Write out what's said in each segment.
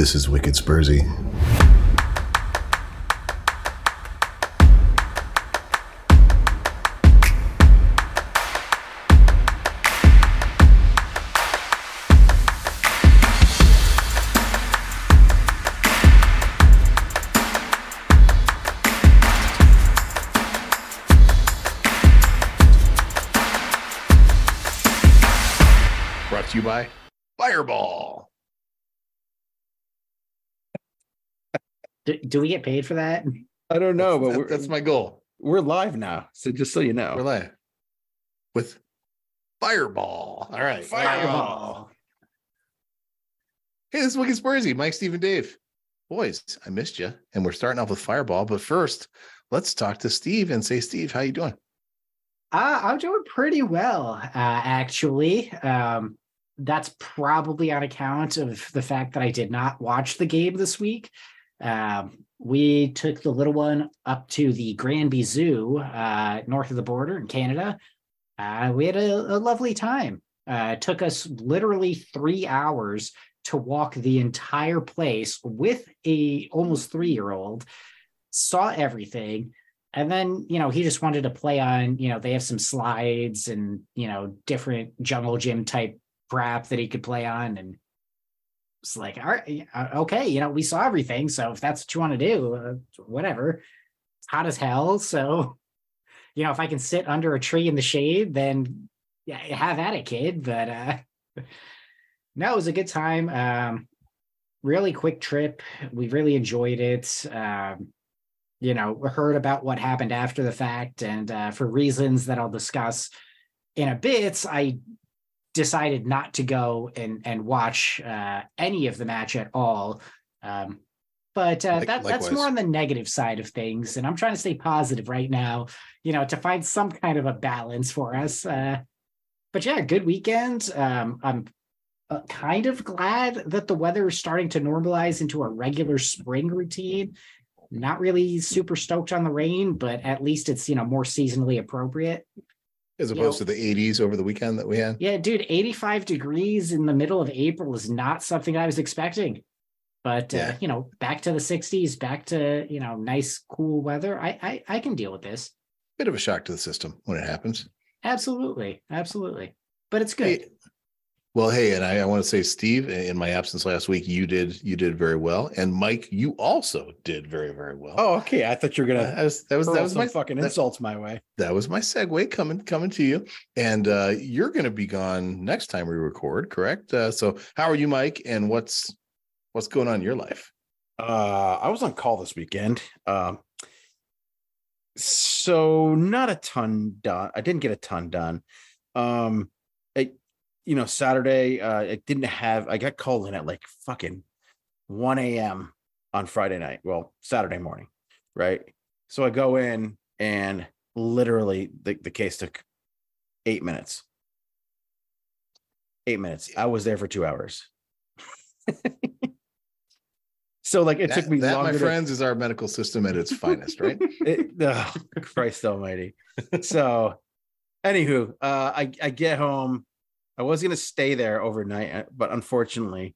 This is Wicked Spursy. Do, do we get paid for that? I don't know, but that's my goal. we're live now. So just so you know. We're live with Fireball. All right. Fireball. Hey, this week is Wicked Spursy. Mike, Steve, and Dave. Boys, I missed you. And we're starting off with Fireball. But first, let's talk to Steve and say, Steve, how you doing? Uh, I'm doing pretty well, uh, actually. Um, that's probably on account of the fact that I did not watch the game this week. Um, we took the little one up to the Granby Zoo, uh, north of the border in Canada. Uh, we had a, a lovely time. Uh, it took us literally three hours to walk the entire place with a almost three year old. Saw everything and then you know he just wanted to play on you know they have some slides and you know different jungle gym type crap that he could play on and it's like all right uh, okay you know we saw everything so if that's what you want to do uh, whatever. It's hot as hell so you know if i can sit under a tree in the shade then yeah have at it kid but uh no it was a good time um really quick trip we really enjoyed it um you know heard about what happened after the fact and uh, for reasons that i'll discuss in a bit i decided not to go and and watch uh, any of the match at all. Um, but uh, that, that's more on the negative side of things and i'm trying to stay positive right now you know to find some kind of a balance for us uh, but yeah good weekend. Um, i'm uh, kind of glad that the weather is starting to normalize into a regular spring routine. Not really super stoked on the rain, but at least it's you know more seasonally appropriate. As You opposed know- to the 80s over the weekend that we had. Yeah, dude, 85 degrees in the middle of April is not something I was expecting. But uh, you know, back to the 60s, back to you know, nice cool weather. I I, I can deal with this. Bit of a shock to the system when it happens. Absolutely, absolutely. But it's good. Hey, well, hey, and I, I want to say, Steve, in my absence last week, you did you did very well, and Mike, you also did very very well. Oh, okay. I thought you were Uh, gonna that was that was that was my fucking that- insults my way. that was my segue coming coming to you, and uh, you're going to be gone next time we record, correct? Uh, so, how are you, Mike? And what's what's going on in your life? Uh, I was on call this weekend. Um, so not a ton done. I didn't get a ton done. Um, you know, Saturday, uh, I didn't have. I got called in at like fucking one a.m. on Friday night. Well, Saturday morning, right? So I go in and literally the, the case took eight minutes. Eight minutes. I was there for two hours. so like it that, took me that, my to- friends, is our medical system at its finest, right? it, oh, Christ Almighty. So, anywho, uh, I I get home. I was gonna stay there overnight, uh, but unfortunately,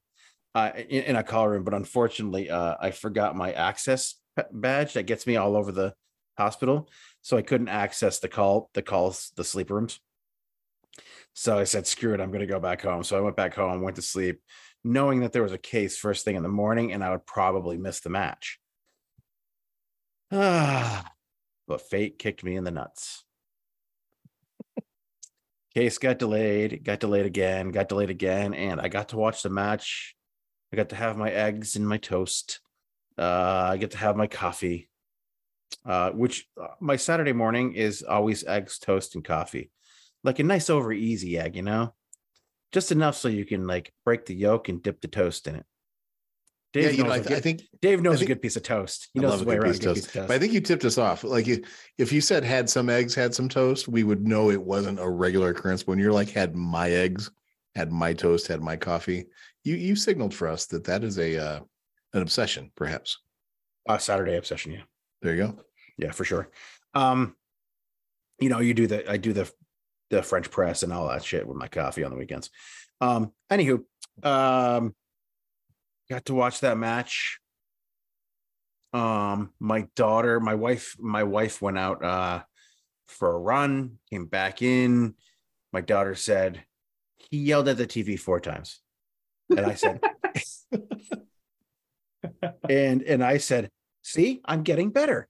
uh, in, in a call room. But unfortunately, uh, I forgot my access badge that gets me all over the hospital, so I couldn't access the call the calls the sleep rooms. So I said, "Screw it, I'm gonna go back home." So I went back home, went to sleep, knowing that there was a case first thing in the morning, and I would probably miss the match. Ah, but fate kicked me in the nuts. Case got delayed, got delayed again, got delayed again, and I got to watch the match. I got to have my eggs and my toast. Uh, I get to have my coffee, uh, which uh, my Saturday morning is always eggs, toast, and coffee, like a nice over easy egg, you know, just enough so you can like break the yolk and dip the toast in it. Yeah, Dave you know, I, a good- I think Dave knows think- a good piece of toast. He knows his a way good around piece a good piece of toast. But I think you tipped us off. Like if, you said had some eggs, had some toast, we would know it wasn't a regular occurrence. But when you're like had my eggs, had my toast, had my coffee, you you signaled for us that that is a uh, an obsession, perhaps. uh, Saturday obsession, yeah. There you go. yeah for sure um you know you do the i do the the french press and all that shit with my coffee on the weekends um anywho um got to watch that match. Um, my daughter, my wife, my wife went out uh for a run, came back in. My daughter said, he yelled at the TV four times. And I said, and and I said, see, I'm getting better.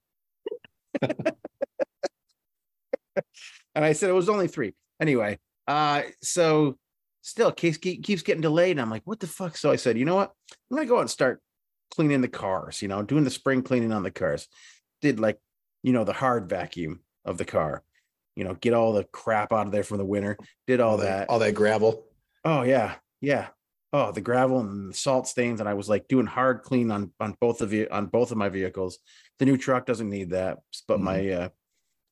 and I said it was only three. Anyway, uh, so still case keeps getting delayed. And I'm like, what the fuck? So I said, you know what? I'm gonna go out and start cleaning the cars, you know, doing the spring cleaning on the cars. Did like, you know, the hard vacuum of the car, you know, get all the crap out of there from the winter, did all, that. all that gravel. Oh yeah, yeah. Oh, the gravel and the salt stains, and I was like doing hard clean on on both of you on both of my vehicles. The new truck doesn't need that, but Mhm. my uh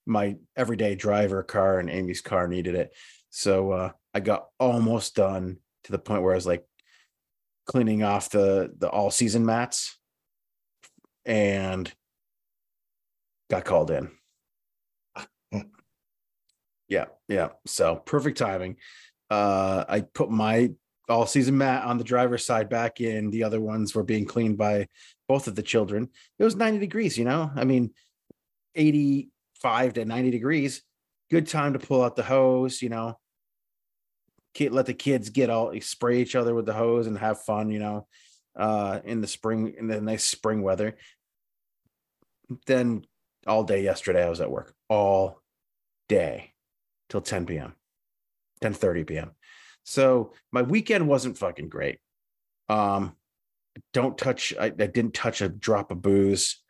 my everyday driver car and Amy's car needed it. So uh I got almost done to the point where I was like cleaning off the the all season mats and got called in. Yeah, yeah. So perfect timing. Uh, I put my all season mat on the driver's side back in. The other ones were being cleaned by both of the children. It was 90 degrees, you know, I mean, 85 to 90 degrees. Good time to pull out the hose, you know. Kid, let the kids get all spray each other with the hose and have fun, you know, uh, in the spring, in the nice spring weather. Then all day yesterday, I was at work all day till 10 p.m. 10 30 p.m. So my weekend wasn't fucking great. Um, don't touch, I, I didn't touch a drop of booze.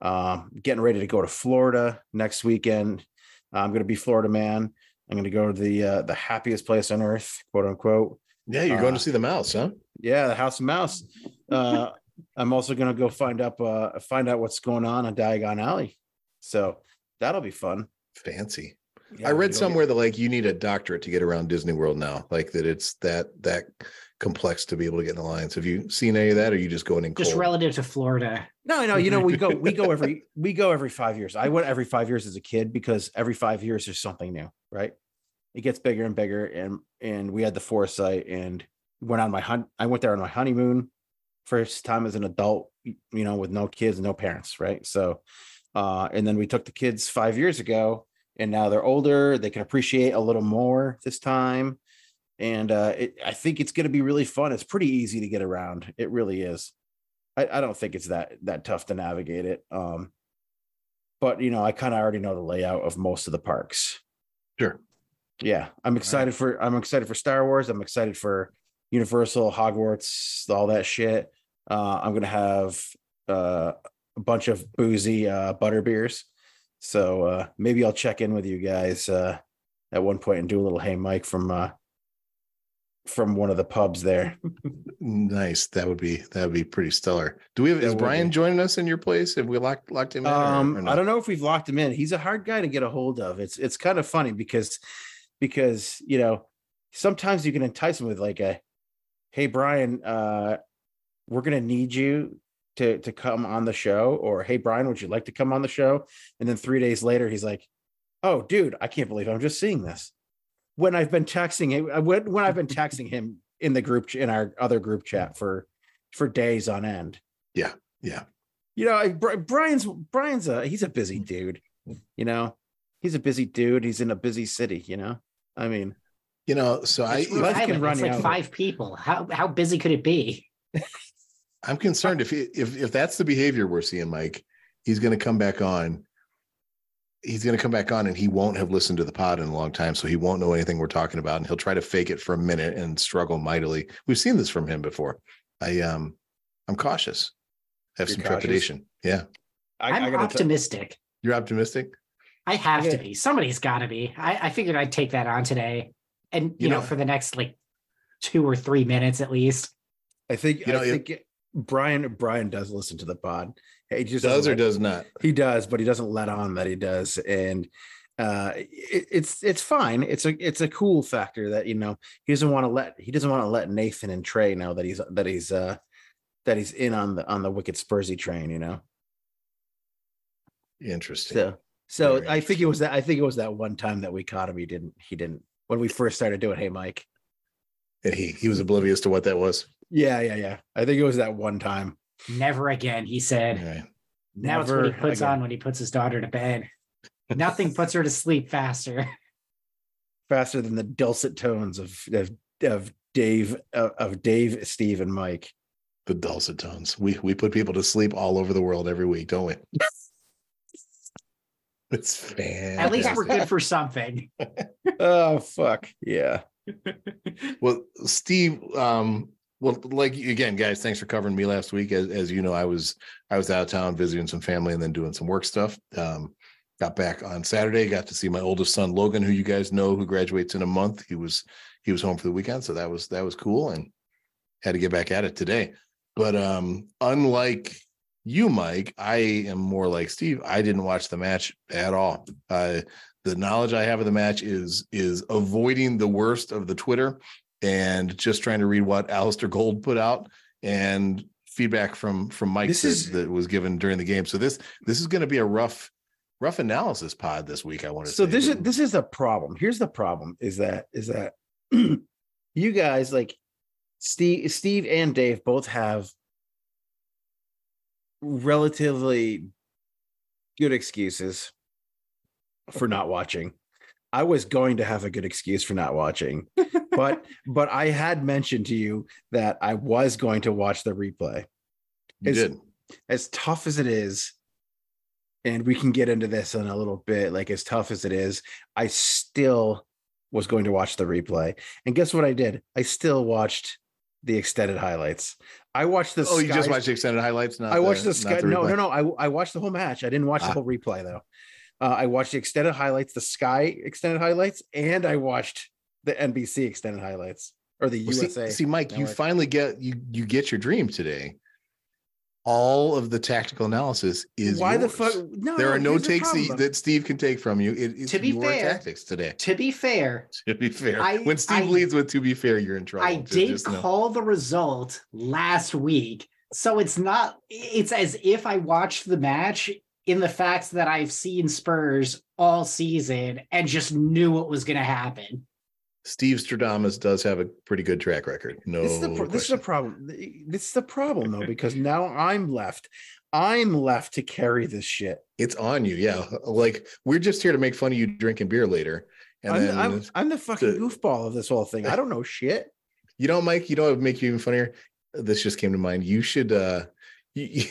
Um, getting ready to go to Florida next weekend. I'm going to be Florida man. I'm going to go to the uh, the happiest place on earth, quote unquote. Yeah, you're going Uh, to see the mouse, huh? Yeah, the House of Mouse. Uh, I'm also going to go find up uh, find out what's going on on Diagon Alley. So that'll be fun. Fancy. Yeah, I read somewhere that like you need a doctorate to get around Disney World now. Like that it's that that complex to be able to get in the lines. Have you seen any of that or are you just going in Just cold? relative to Florida. No, no, you know, we go, we go every, we go every five years. I went every five years as a kid because every five years there's something new, right? It gets bigger and bigger, and and we had the foresight and went on my hunt. I went there on my honeymoon, first time as an adult, you know, with no kids, no parents, right? So, uh, and then we took the kids five years ago, and now they're older. They can appreciate a little more this time, and uh, it, I think it's going to be really fun. It's pretty easy to get around. It really is. I, I don't think it's that that tough to navigate it. Um, but you know, I kind of already know the layout of most of the parks. Sure. Yeah, I'm excited for I'm excited for Star Wars. I'm excited for Universal, Hogwarts, all that shit. Uh, I'm gonna have uh, a bunch of boozy uh, butter beers. So uh, maybe I'll check in with you guys uh, at one point and do a little hey Mike from uh, from one of the pubs there. Nice. That would be that would be pretty stellar. Do we have That is Brian be. joining us in your place? Have we locked locked him in? or- or Um. I don't know if we've locked him in. He's a hard guy to get a hold of. It's it's kind of funny because because you know sometimes you can entice him with like a, hey Brian, uh, we're gonna need you to to come on the show, or hey Brian, would you like to come on the show? And then three days later, he's like, oh dude, I can't believe I'm just seeing this. When I've been texting him, when when I've been texting him in the group in our other group chat for for days on end. Yeah, yeah. You know, I- Brian's Brian's a he's a busy mm. dude. You know, he's a busy dude. He's in a busy city. You know, I mean, You know, so I It's Rhode Life can run it's like five people. How how busy could it be? I'm concerned if he, if if that's the behavior we're seeing, Mike, he's going to come back on. He's going to come back on, and he won't have listened to the pod in a long time, so he won't know anything we're talking about, and he'll try to fake it for a minute and struggle mightily. We've seen this from him before. I um, I'm cautious. I have You're some cautious? trepidation. Yeah, I, I'm I gotta optimistic. you're optimistic. I have Okay. to be. Somebody's got to be. I, I figured I'd take that on today, and you, You know, know- for the next like two or three minutes at least. I think You know, I think it- Brian Brian does listen to the pod. He just Does or let- does not? He does, but he doesn't let on that he does, and uh, it, it's it's fine. It's a it's a cool factor that you know he doesn't want to let he doesn't want to let Nathan and Trey know that he's that he's uh that he's in on the on the wicked Spursy train. You know. Interesting. So so Very I think it was that I think it was that one time that we caught him. He didn't he didn't when we first started doing Hey Mike. and he he was oblivious to what that was. Yeah, yeah, yeah. I think it was that one time. Never again, he said. Right. Now it's what he puts again. on when he puts his daughter to bed. Nothing puts her to sleep faster. faster than the dulcet tones of of, of Dave of, of Dave, Steve, and Mike. The dulcet tones. We we put people to sleep all over the world every week, don't we? It's fantastic. At least we're good for something. Oh fuck yeah! Well, Steve, um, well, like again, guys, thanks for covering me last week. As, as you know, I was I was out of town visiting some family and then doing some work stuff. Um, got back on Saturday, got to see my oldest son Logan, who you guys know, who graduates in a month. He was he was home for the weekend, so that was that was cool, and had to get back at it today. But um, unlike you, Mike, I am more like Steve. I didn't watch the match at all. Uh, the knowledge I have of the match is is avoiding the worst of the Twitter and just trying to read what Alasdair Gold put out and feedback from from Mike that, is- that was given during the game. So this this is going to be a rough rough analysis pod this week. I want to So say. this is this is the problem. Here's the problem: is that is that you guys like Steve, Steve and Dave both have relatively good excuses for not watching. I was going to have a good excuse for not watching, but but I had mentioned to you that I was going to watch the replay. you is- did. As tough as it is, and we can get into this in a little bit, like as tough as it is, I still was going to watch the replay. And guess what I did? I still watched the extended highlights. I watched the Oh, you just watched the extended highlights? Not I watched the not sky. no, no, no. I I watched the whole match. I didn't watch the Ah. whole replay though. Uh, I watched the extended highlights, the Sky extended highlights, and I watched the NBC extended highlights or the Well, USA. See, Mike, you finally get you you get your dream today. All of the tactical analysis is Why the fuck? No, There are no here's the takes that, Steve can take from you. It is To be your fair- tactics today. to be fair, To be fair, I- when Steve I- leads with "to be fair," you're in trouble. I Just- did just know. call the result last week. So it's not, it's as if I watched the match in the fact that I've seen Spurs all season and just knew what was going to happen. Steve Stradamus does have a pretty good track record. No, This is the pro- this is the problem. This is the problem though, because now I'm left. I'm left to carry this shit. it's on you. Yeah, like we're just here to make fun of you drinking beer later, and I'm, then I'm, I'm the fucking the- goofball of this whole thing. I don't know shit. You know, Mike, you know what would make you even funnier? This just came to mind. You should uh you, you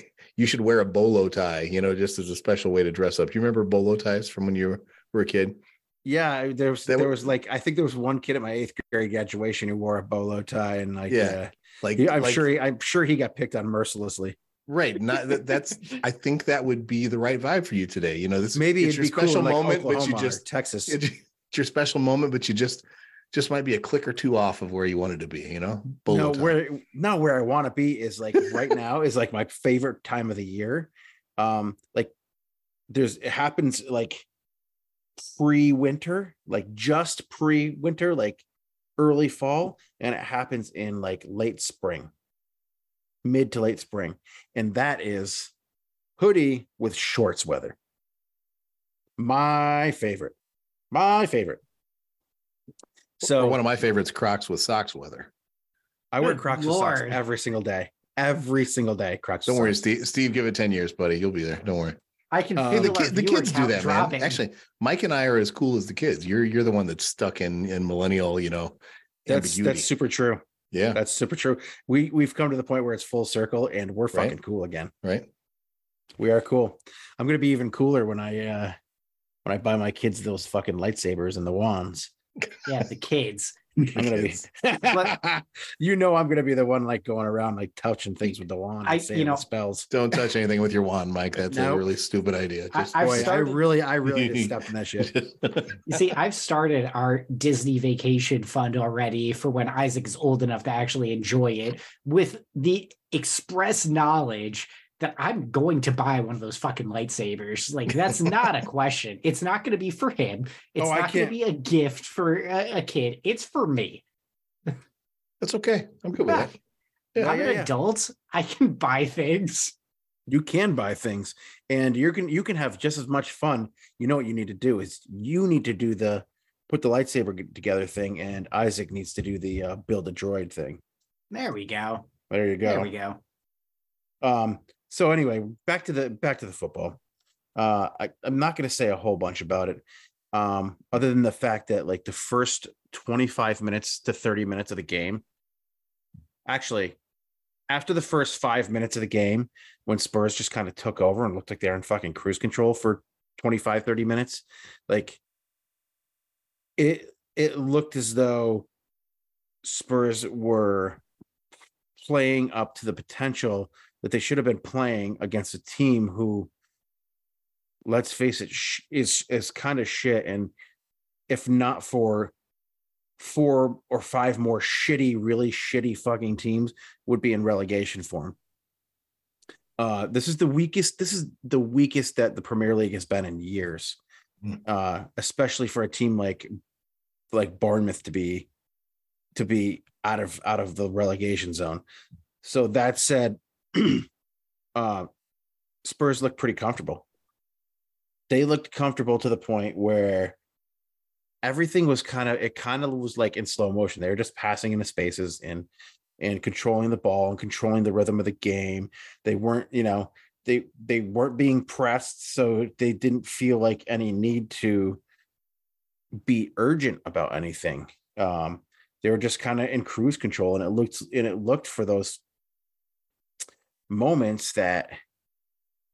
should wear a bolo tie, you know, just as a special way to dress up. Do you remember bolo ties from when you were, a kid? Yeah, there was That there was like I think there was one kid at my eighth grade graduation who wore a bolo tie and like Yeah, uh, Like yeah, I'm like- sure he, I'm sure he got picked on mercilessly. right. Not that that's I think that would be the right vibe for you today. You know, this Maybe it's it'd your be cool special like, moment, but you just Texas. it's your special moment, but you just just might be a click or two off of where you wanted to be, you know? Bolo no, tie. where no, where I want to be is like right now is like my favorite time of the year. Um, like there's it happens like pre-winter, like just pre-winter, like early fall, and it happens in like late spring, mid to late spring, and that is hoodie with shorts weather. My favorite, my favorite. So So one of my favorites, Crocs with socks weather. I wear Good Crocs with socks every single day. Every single day, Crocs. Don't worry. Steve. Steve, give it 10 years, buddy. You'll be there. Don't worry. I can Uh, Hey, feel the, our kid, the kids do that, dropping. man. Actually, Mike and I are as cool as the kids. You're you're the one that's stuck in in millennial, you know, That's ambiguity. that's super true. yeah, That's super true. We we've come to the point where it's full circle, and we're Right. fucking cool again. right. We are cool. I'm gonna be even cooler when I uh when I buy my kids those fucking lightsabers and the wands. Yeah, the kids. I'm gonna be. Kids. you know, I'm gonna be the one like going around like touching things with the wand. I- and you saying know- spells. Don't touch anything with your wand, Mike. That's a really stupid idea. I- Just I've Boy, started- I really, I really did step in that shit. You see, I've started our Disney vacation fund already for when Isaac is old enough to actually enjoy it with the express knowledge that I'm going to buy one of those fucking lightsabers. Like, that's not a question. It's not going to be for him. It's Oh, not going to be a gift for a, a kid. It's for me. That's okay. I'm good with that. Yeah, I'm yeah, an yeah. adult. I can buy things. you can buy things and you can you can have just as much fun you know what you need to do is you need to do the put the lightsaber together thing and isaac needs to do the uh, build a droid thing There we go. There you go. There we go. Um, so anyway, back to the back to the football. Uh, I, I'm not going to say a whole bunch about it, um, other than the fact that like the first 25 minutes to 30 minutes of the game, actually, after the first five minutes of the game, when Spurs just kind of took over and looked like they're in fucking cruise control for 25, 30 minutes, like it it looked as though Spurs were playing up to the potential that they should have been playing against a team who, let's face it, is is kind of shit. And if not for four or five more shitty, really shitty fucking teams, would be in relegation form. Uh, this is the weakest. This is the weakest that the Premier League has been in years, Mm. uh, especially for a team like like Bournemouth to be to be out of out of the relegation zone. So that said, uh, Spurs look pretty comfortable. They looked comfortable to the point where everything was kind of it kind of was like in slow motion. They were just passing into spaces and and controlling the ball and controlling the rhythm of the game. They weren't, you know, they they weren't being pressed, so they didn't feel like any need to be urgent about anything. Um, they were just kind of in cruise control, and it looked and it looked for those moments that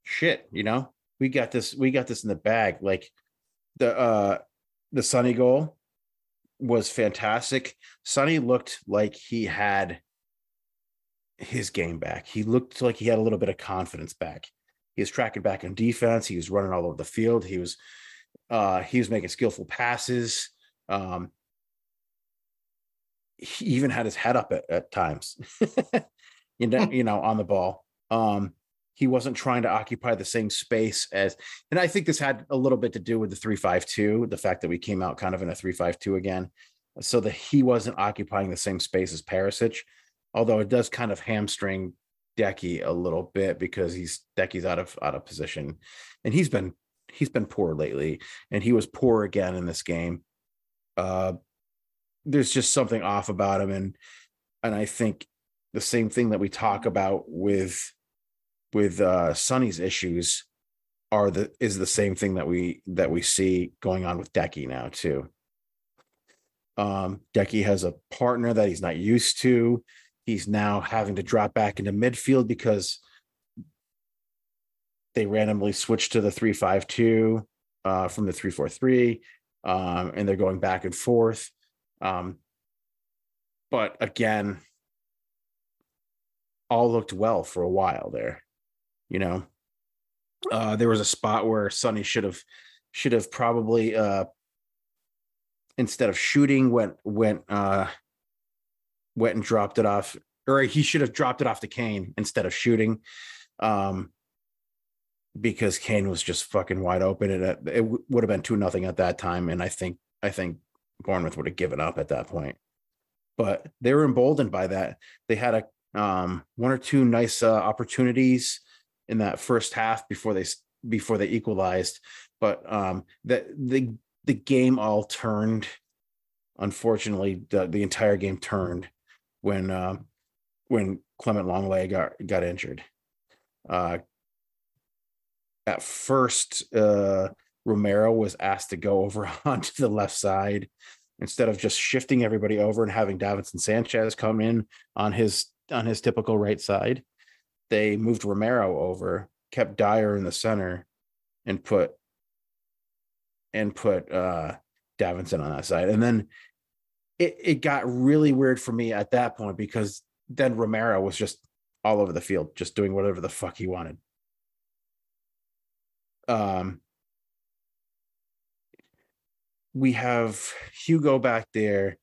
shit, you know, we got this, we got this in the bag. Like the uh the Sonny goal was fantastic. Sonny looked like he had his game back. He looked like he had a little bit of confidence back. He was tracking back in defense. He was running all over the field. He was uh he was making skillful passes. Um he even had his head up at, at times. you know, you know, on the ball. Um he wasn't trying to occupy the same space as and I think this had a little bit to do with the 352, the fact that we came out kind of in a 352 again, so that he wasn't occupying the same space as Perisic, although it does kind of hamstring Decky a little bit because he's Decky's out of out of position and he's been he's been poor lately and he was poor again in this game. Uh there's just something off about him and and I think the same thing that we talk about with with uh Sonny's issues are the is the same thing that we that we see going on with Decky now too. Um Decky has a partner that he's not used to. He's now having to drop back into midfield because they randomly switched to the 352 uh from the 343 um and they're going back and forth. Um but again all looked well for a while there you know? Uh there was a spot where Sonny should have should have probably uh instead of shooting went went uh went and dropped it off or he should have dropped it off to Kane instead of shooting um because Kane was just fucking wide open and it, it would have been 2 nothing at that time and I think I think Bournemouth would have given up at that point. But they were emboldened by that. They had a um one or two nice uh, opportunities in that first half before they before they equalized. But um that the the game all turned unfortunately the, the entire game turned when um when Clement Lenglet got got injured. Uh at first uh Romero was asked to go over onto the left side instead of just shifting everybody over and having Davinson Sanchez come in on his on his typical right side they moved Romero over, kept Dier in the center, and put and put uh Davinson on that side. And then it, it got really weird for me at that point because then Romero was just all over the field, just doing whatever the fuck he wanted. Um we have Hugo back there.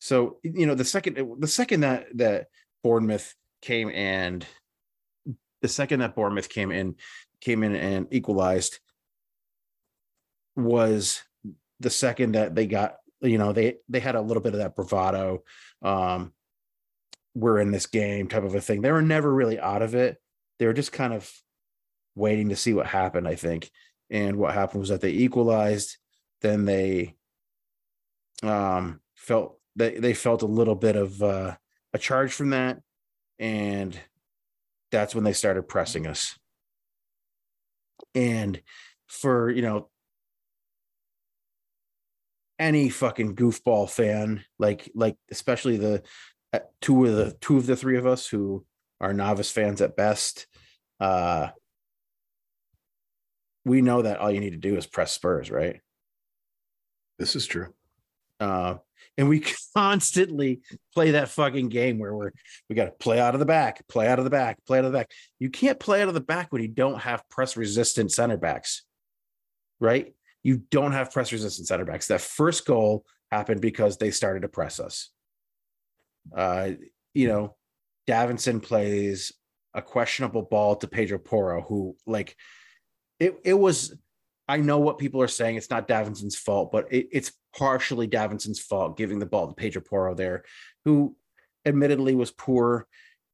So, you know, the second the second that that Bournemouth came and the second that Bournemouth came in, came in and equalized was the second that they got, you know, they they had a little bit of that bravado. Um, we're in this game type of a thing. They were never really out of it. They were just kind of waiting to see what happened, I think. And what happened was that they equalized, then they um felt they they felt a little bit of uh a charge from that, and that's when they started pressing us. And for you know any fucking goofball fan, like like especially the uh, two of the two of the three of us who are novice fans at best, uh, we know that all you need to do is press Spurs, right? This is true. Uh, and we constantly play that fucking game where we're we got to play out of the back, play out of the back, play out of the back. You can't play out of the back when you don't have press resistant center backs, right? You don't have press resistant center backs. That first goal happened because they started to press us. Uh, you know, Davinson plays a questionable ball to Pedro Porro, who like it it was I know what people are saying. It's not Davinson's fault, but it, it's partially Davinson's fault giving the ball to Pedro Porro there, who admittedly was poor.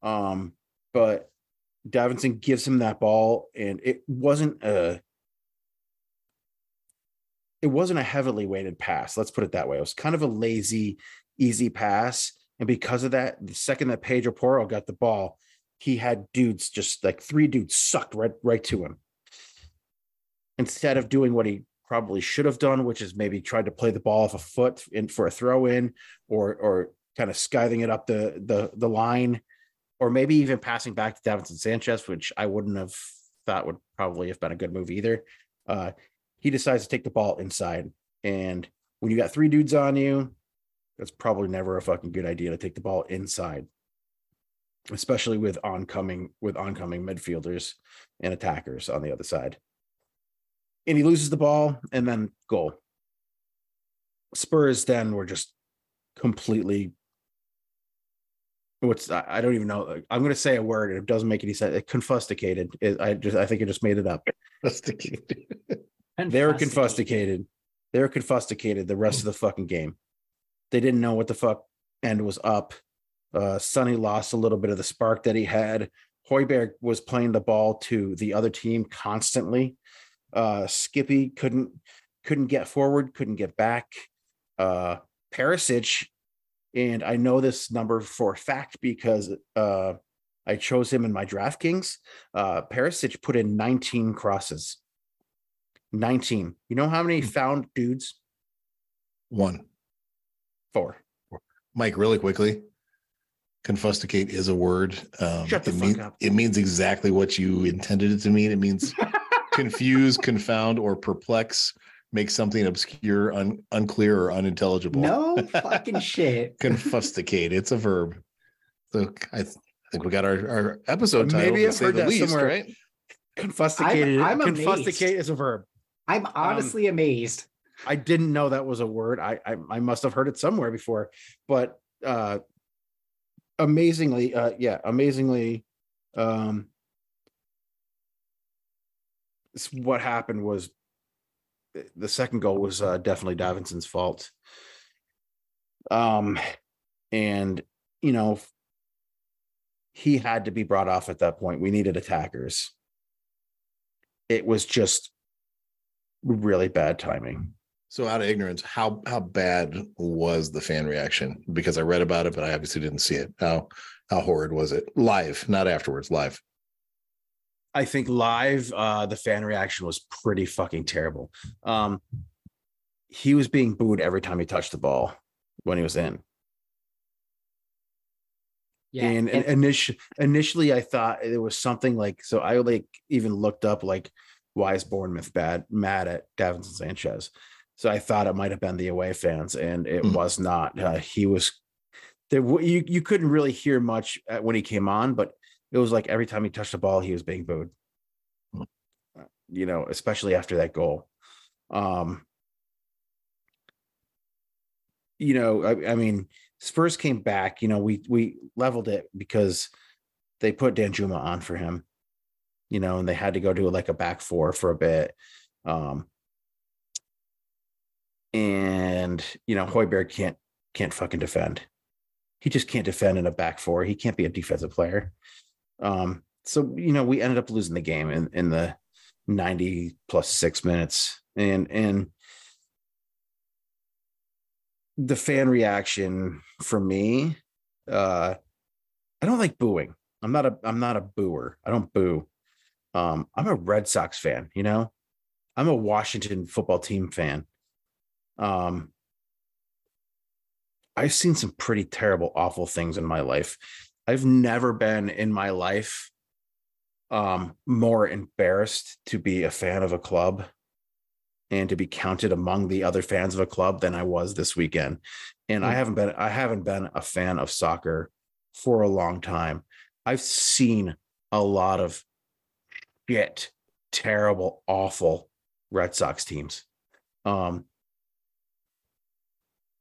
Um, but Davinson gives him that ball, and it wasn't a it wasn't a heavily weighted pass. Let's put it that way. It was kind of a lazy, easy pass. And because of that, the second that Pedro Porro got the ball, he had dudes just like three dudes sucked right right to him. Instead of doing what he probably should have done, which is maybe tried to play the ball off a foot in for a throw in, or or kind of skiving it up the the the line, or maybe even passing back to Davinson Sanchez, which I wouldn't have thought would probably have been a good move either. Uh, he decides to take the ball inside, and when you got three dudes on you, that's probably never a fucking good idea to take the ball inside, especially with oncoming with oncoming midfielders and attackers on the other side. And he loses the ball and then goal. Spurs then were just completely what's I don't even know. I'm going to say a word. It doesn't make any sense. Confusticated. It, I just I think I just made it up. Confusticated. They were confusticated. They were confusticated the rest of the fucking game. They didn't know what the fuck end was up. Uh, Sonny lost a little bit of the spark that he had. Højbjerg was playing the ball to the other team constantly. Uh, Skippy couldn't couldn't get forward, couldn't get back. Uh, Perisic, and I know this number for a fact because uh, I chose him in my DraftKings. Uh, Perisic put in 19 crosses. 19. You know how many found dudes? One. Four. Mike, really quickly. Confusticate is a word. Um, Shut the it fuck mean- up. It means exactly what you intended it to mean. It means confuse, confound, or perplex, make something obscure, un- unclear, or unintelligible. No fucking shit. Confusticate. It's a verb. So I, th- I think we got our, our episode title. Maybe to I've heard the that least, somewhere. right? Confusticated. I'm amazed. Confusticate is a verb. I'm honestly amazed. I didn't know that was a word. I, I I must have heard it somewhere before, but uh amazingly, uh yeah, amazingly, um s- what happened was the second goal was uh, definitely Davinson's fault. Um and you know he had to be brought off at that point. We needed attackers. It was just really bad timing. So out of ignorance, how how bad was the fan reaction? Because I read about it, but I obviously didn't see it. How how horrid was it? Live, not afterwards, live. I think live, uh, the fan reaction was pretty fucking terrible. Um, he was being booed every time he touched the ball when he was in. Yeah. and, and- initially, initially, I thought it was something like so. I like even looked up like why is Bournemouth bad mad at Davinson Sanchez? So I thought it might have been the away fans, and it Hmm. was not. Uh, he was there. You you couldn't really hear much uh, when he came on, but it was like every time he touched the ball, he was being booed. Hmm. Uh, You know, especially after that goal. Um, you know, I, I mean, Spurs came back. You know, we we leveled it because they put Danjuma on for him. You know, and they had to go to like a back four for a bit. Um, and you know, Højbjerg can't can't fucking defend. He just can't defend in a back four. He can't be a defensive player. Um, so you know, we ended up losing the game in in the 90 plus six minutes. And and the fan reaction for me uh I don't like booing. I'm not a I'm not a booer. I don't boo. Um, I'm a Red Sox fan, you know. I'm a Washington football team fan. Um, I've seen some pretty terrible, awful things in my life. I've never been in my life um, more embarrassed to be a fan of a club and to be counted among the other fans of a club than I was this weekend. And I haven't been I haven't been a fan of soccer for a long time. I've seen a lot of shit, terrible, awful Red Sox teams. Um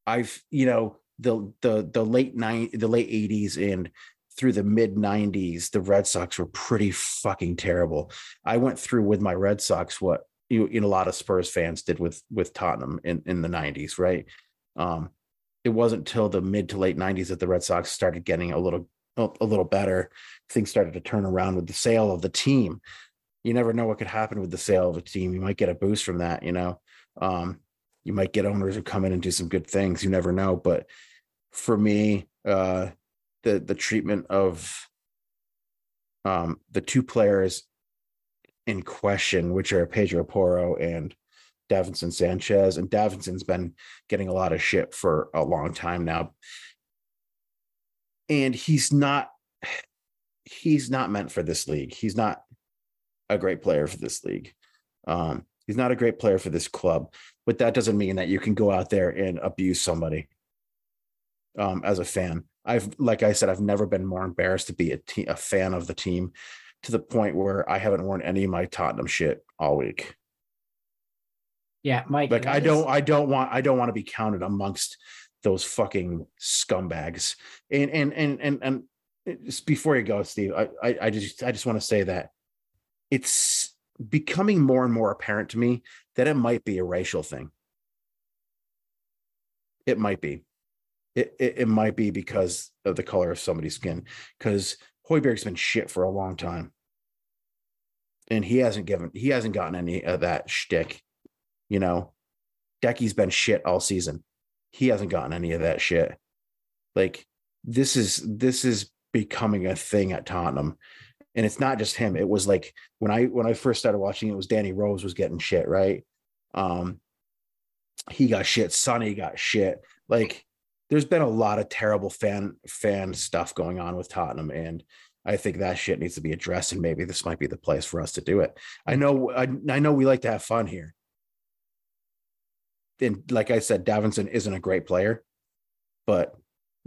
I've, you know, the the the late nine the late 80s and through the mid 90s, the Red Sox were pretty fucking terrible. I went through with my Red Sox what you, you know, a lot of Spurs fans did with with Tottenham in, in the 90s, right? Um, it wasn't till the mid to late 90s that the Red Sox started getting a little a little better. Things started to turn around with the sale of the team. You never know what could happen with the sale of a team. You might get a boost from that, you know. Um, you might get owners who come in and do some good things. You never know. But for me, uh, the the treatment of um, the two players in question, which are Pedro Porro and Davinson Sanchez. And Davinson's been getting a lot of shit for a long time now. And he's not he's not meant for this league. He's not a great player for this league. Um, he's not a great player for this club, but that doesn't mean that you can go out there and abuse somebody um, as a fan. I've, like I said, I've never been more embarrassed to be a, te- a fan of the team to the point where I haven't worn any of my Tottenham shit all week. Yeah, Mike. Like I don't, is- I don't want, I don't want to be counted amongst those fucking scumbags. And and and and and just before you go, Steve, I I, I just I just want to say that it's becoming more and more apparent to me that it might be a racial thing. It might be. It, it, it might be because of the color of somebody's skin. Because Højbjerg's been shit for a long time. And he hasn't given he hasn't gotten any of that shtick. You know, Decky's been shit all season. He hasn't gotten any of that shit. Like this is this is becoming a thing at Tottenham. And it's not just him. It was like when I when I first started watching it was Danny Rose was getting shit, right? Um he got shit, Sonny got shit. Like there's been a lot of terrible fan fan stuff going on with Tottenham and I think that shit needs to be addressed and maybe this might be the place for us to do it. I know I, I know we like to have fun here. And like I said Davinson isn't a great player, but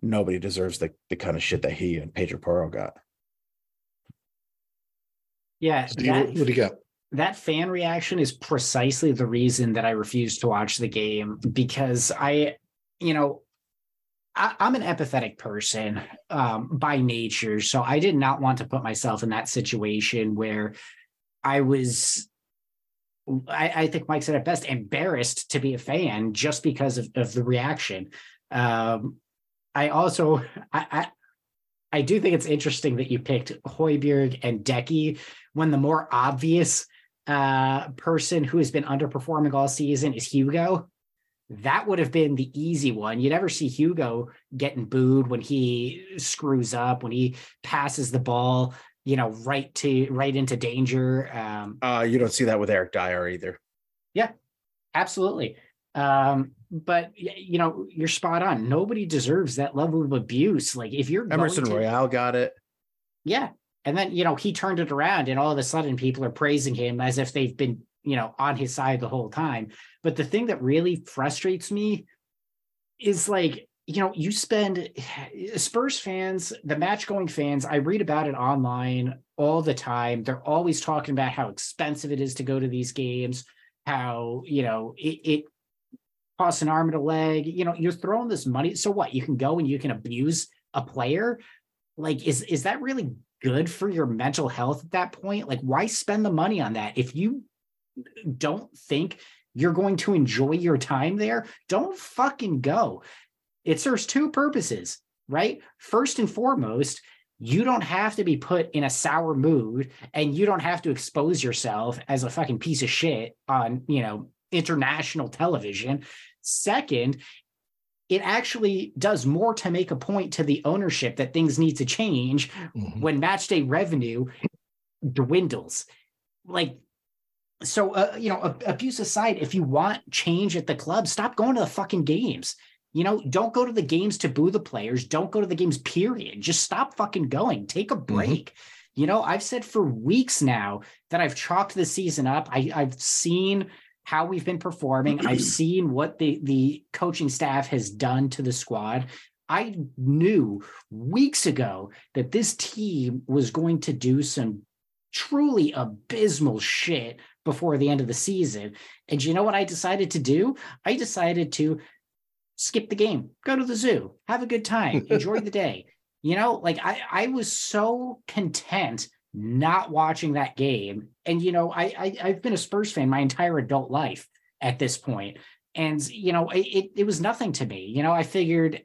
nobody deserves the the kind of shit that he and Pedro Porro got. yeah, Steve, that- what do you got? that fan reaction is precisely the reason that I refuse to watch the game because I, you know, I, I'm an empathetic person um, by nature. So I did not want to put myself in that situation where I was, I, I think Mike said it best, embarrassed to be a fan just because of, of the reaction. Um, I also, I, I, I do think it's interesting that you picked Højbjerg and Decky when the more obvious uh, person who has been underperforming all season is Hugo. That would have been the easy one. You never see Hugo getting booed when he screws up, when he passes the ball, you know, right to right into danger. Um, Uh you don't see that with Eric Dier either. Yeah, absolutely. Um, but you know, you're spot on. Nobody deserves that level of abuse. Like if you're Emerson to- Royale got it. Yeah. And then, you know, he turned it around and all of a sudden people are praising him as if they've been, you know, on his side the whole time. But the thing that really frustrates me is like, you know, you spend Spurs fans, the match going fans, I read about it online all the time. They're always talking about how expensive it is to go to these games, how, you know, it, it costs an arm and a leg. You know, you're throwing this money. So what? You can go and you can abuse a player like is is that really good for your mental health at that point like why spend the money on that if you don't think you're going to enjoy your time there don't fucking go it serves two purposes right first and foremost you don't have to be put in a sour mood and you don't have to expose yourself as a fucking piece of shit on you know international television second it actually does more to make a point to the ownership that things need to change Mhm. when match day revenue dwindles. Like, so, uh, you know, abuse aside, if you want change at the club, stop going to the fucking games. You know, don't go to the games to boo the players. Don't go to the games, period. Just stop fucking going. Take a break. You know, I've said for weeks now that I've chalked the season up. I, I've seen how we've been performing. I've seen what the the coaching staff has done to the squad. I knew weeks ago that this team was going to do some truly abysmal shit before the end of the season. And you know what I decided to do? I decided to skip the game, go to the zoo, have a good time, enjoy the day. You know, like I, I was so content not watching that game. And you know, I, I I've been a Spurs fan my entire adult life at this point. And you know, it, it, it was nothing to me. You know, I figured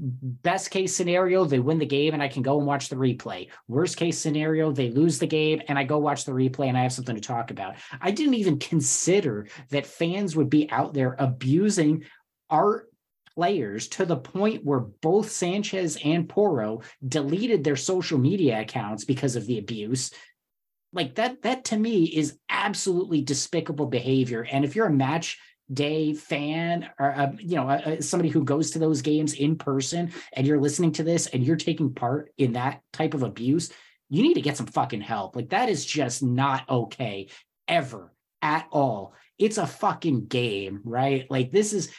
best case scenario, they win the game and I can go and watch the replay. Worst case scenario, they lose the game and I go watch the replay and I have something to talk about. I didn't even consider that fans would be out there abusing our players to the point where both Sanchez and Porro deleted their social media accounts because of the abuse. Like that, that to me is absolutely despicable behavior. And if you're a match day fan or uh, you know uh, somebody who goes to those games in person and you're listening to this and you're taking part in that type of abuse you need to get some fucking help like that is just not okay ever at all it's a fucking game right like this is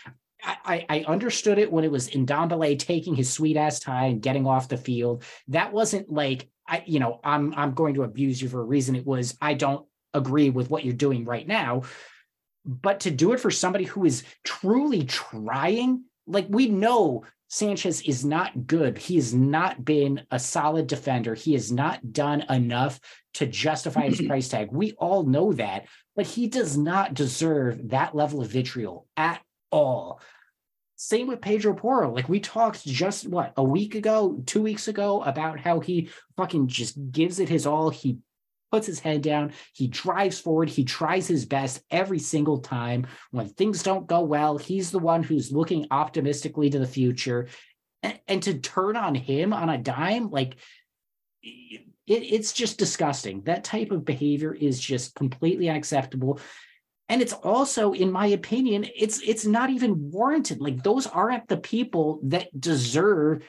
I, I understood it when it was Ndombele taking his sweet ass time and getting off the field. That wasn't like I, you know, I'm I'm going to abuse you for a reason. It was I don't agree with what you're doing right now but to do it for somebody who is truly trying, like we know Sanchez is not good. He has not been a solid defender. He has not done enough to justify his price tag. We all know that, but he does not deserve that level of vitriol at all. Same with Pedro Porro. Like we talked just what a week ago, two weeks ago about how he fucking just gives it his all. He puts his head down, he drives forward, he tries his best every single time. When things don't go well, he's the one who's looking optimistically to the future. And, and to turn on him on a dime, like it, it's just disgusting. That type of behavior is just completely unacceptable. And it's also, in my opinion, it's it's not even warranted. Like those aren't the people that deserve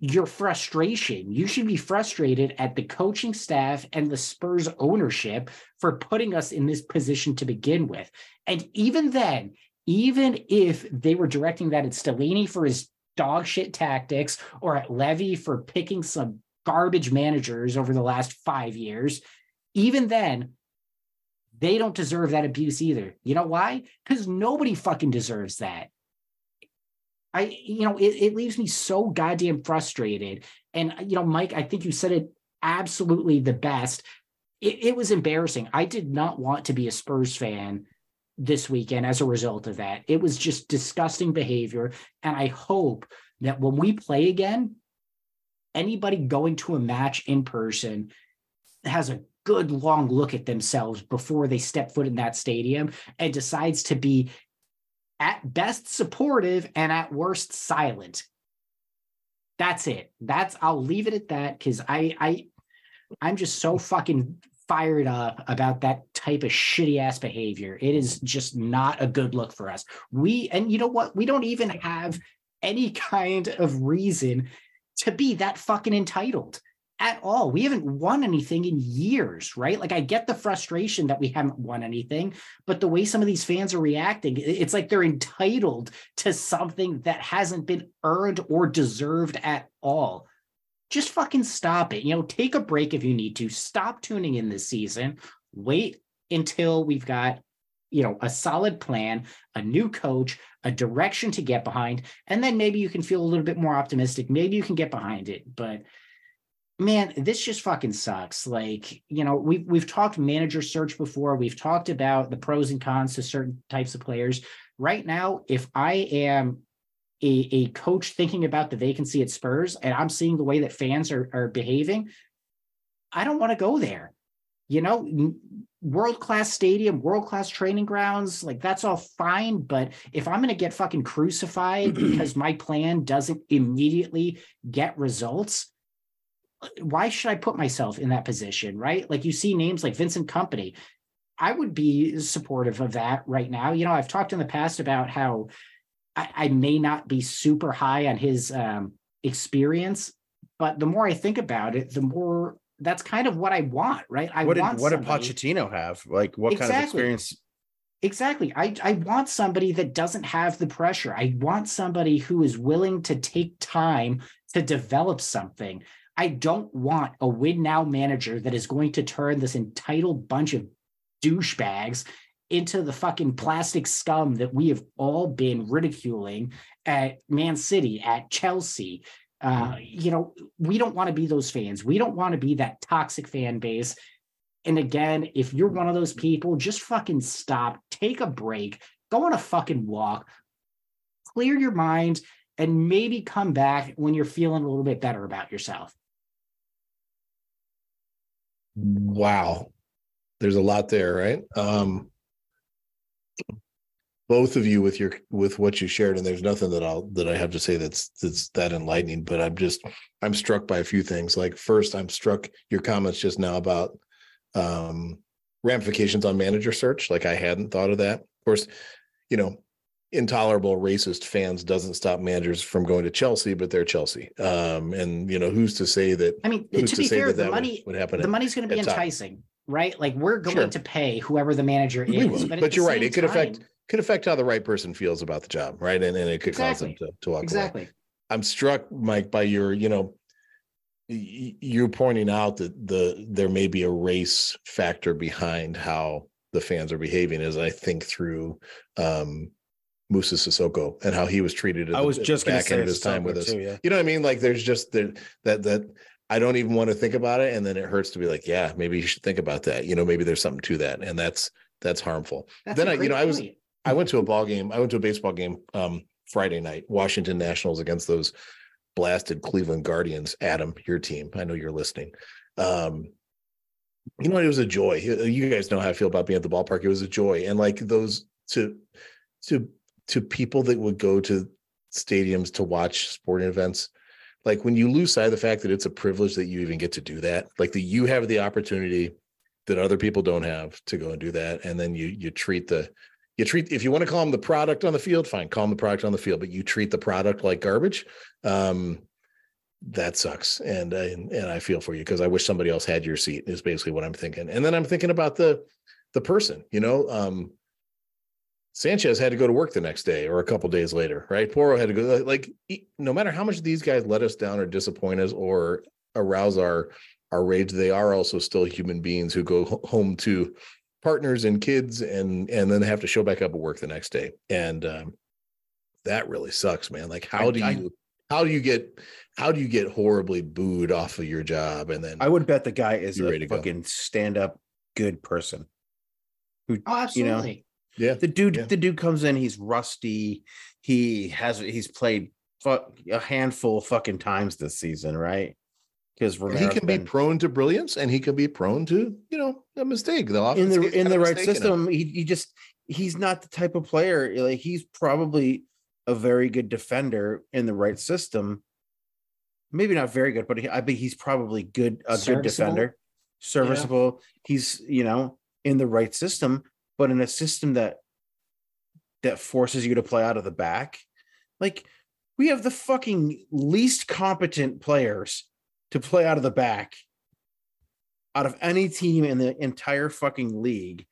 your frustration. You should be frustrated at the coaching staff and the Spurs ownership for putting us in this position to begin with. And even then, even if they were directing that at Stellini for his dog shit tactics or at Levy for picking some garbage managers over the last five years, even then, they don't deserve that abuse either. You know why? Because nobody fucking deserves that. I, you know, it, it leaves me so goddamn frustrated. And, you know, Mike, I think you said it absolutely the best. It, it was embarrassing. I did not want to be a Spurs fan this weekend as a result of that. It was just disgusting behavior. And I hope that when we play again, anybody going to a match in person has a good long look at themselves before they step foot in that stadium and decides to be at best supportive and at worst silent. That's it. That's I'll leave it at that because I I I'm just so fucking fired up about that type of shitty ass behavior. It is just not a good look for us. We and you know what? We don't even have any kind of reason to be that fucking entitled at all. We haven't won anything in years, right? Like I get the frustration that we haven't won anything, but the way some of these fans are reacting, it's like they're entitled to something that hasn't been earned or deserved at all. Just fucking stop it. You know, take a break if you need to. Stop tuning in this season. Wait until we've got you know a solid plan a new coach a direction to get behind and then maybe you can feel a little bit more optimistic maybe you can get behind it but man, this just fucking sucks. Like, you know, we've we've talked manager search before. We've talked about the pros and cons to certain types of players. Right now, if I am a, a coach thinking about the vacancy at Spurs and I'm seeing the way that fans are, are behaving, I don't want to go there. you know, world class stadium, world class training grounds, like that's all fine. But if I'm going to get fucking crucified because my plan doesn't immediately get results, why should I put myself in that position? Right. Like you see names like Vincent Kompany. I would be supportive of that right now. You know, I've talked in the past about how I, I may not be super high on his um, experience, but the more I think about it, the more that's kind of what I want, right? I what did, want what did Pochettino have? Like what kind of Exactly. experience? Exactly. I, I want somebody that doesn't have the pressure. I want somebody who is willing to take time to develop something. I don't want a win now manager that is going to turn this entitled bunch of douchebags into the fucking plastic scum that we have all been ridiculing at Man City, at Chelsea. Uh, you know, we don't want to be those fans. We don't want to be that toxic fan base. And again, if you're one of those people, just fucking stop, take a break, go on a fucking walk, clear your mind, and maybe come back when you're feeling a little bit better about yourself. Wow. There's a lot there, right? Um both of you with your with what you shared, and there's nothing that I'll that I have to say that's that's that enlightening, but I'm just I'm struck by a few things. Like first, I'm struck your comments just now about um ramifications on manager search. Like I hadn't thought of that. Of course, you know, intolerable racist fans doesn't stop managers from going to Chelsea, but they're Chelsea. Um, and you know, who's to say that I mean, who's to to be say fair, that the that money would happen the at- money's going to be at top? enticing, right? Like we're going Sure. to pay whoever the manager is. will, But, but you're right, it could affect- could affect how the right person feels about the job, right? And and it could cause them to, to walk away. exactly. I'm struck, Mike, by your, you know, you're pointing out that the there may be a race factor behind how the fans are behaving as I think through um Moussa Sissoko and how he was treated at I was the just going to back say end of his time with us. too, yeah. You know what I mean? Like there's just there that that I don't even want to think about it. And then it hurts to be like, yeah, maybe you should think about that. You know, maybe there's something to that. And that's that's harmful. That's Then I, you great know, I was- I went to a ball game. I went to a baseball game um Friday night, Washington Nationals against those blasted Cleveland Guardians. Adam, your team. I know you're listening. Um, you know, it was a joy. You guys know how I feel about being at the ballpark. It was a joy. And like those to to to people that would go to stadiums to watch sporting events, like when you lose sight of the fact that it's a privilege that you even get to do that, like that you have the opportunity that other people don't have to go and do that. And then you you treat the you treat if you want to call them the product on the field, fine, call them the product on the field, but you treat the product like garbage. Um, that sucks. And and, and I feel for you because I wish somebody else had your seat, is basically what I'm thinking. And then I'm thinking about the the person, you know. Um Sanchez had to go to work the next day or a couple days later, right? Porro had to go like no matter how much these guys let us down or disappoint us or arouse our our rage, they are also still human beings who go home to partners and kids and and then have to show back up at work the next day. And um that really sucks, man. Like how I- do I- you how do you get how do you get horribly booed off of your job and then I would bet the guy is a ready go. fucking stand up good person. who Oh, you know, absolutely. Yeah The dude, Yeah. the dude comes in. He's rusty. He has he's played fuck a handful of fucking times this season, right? Because he can be prone to brilliance and he can be prone to you know a mistake the in the in the right system. He, he just he's not the type of player. Like he's probably a very good defender in the right system. Maybe not very good, but he, I think he's probably good a good defender, serviceable. He's you know in the right system, but in a system that that forces you to play out of the back. Like we have the fucking least competent players to play out of the back out of any team in the entire fucking league.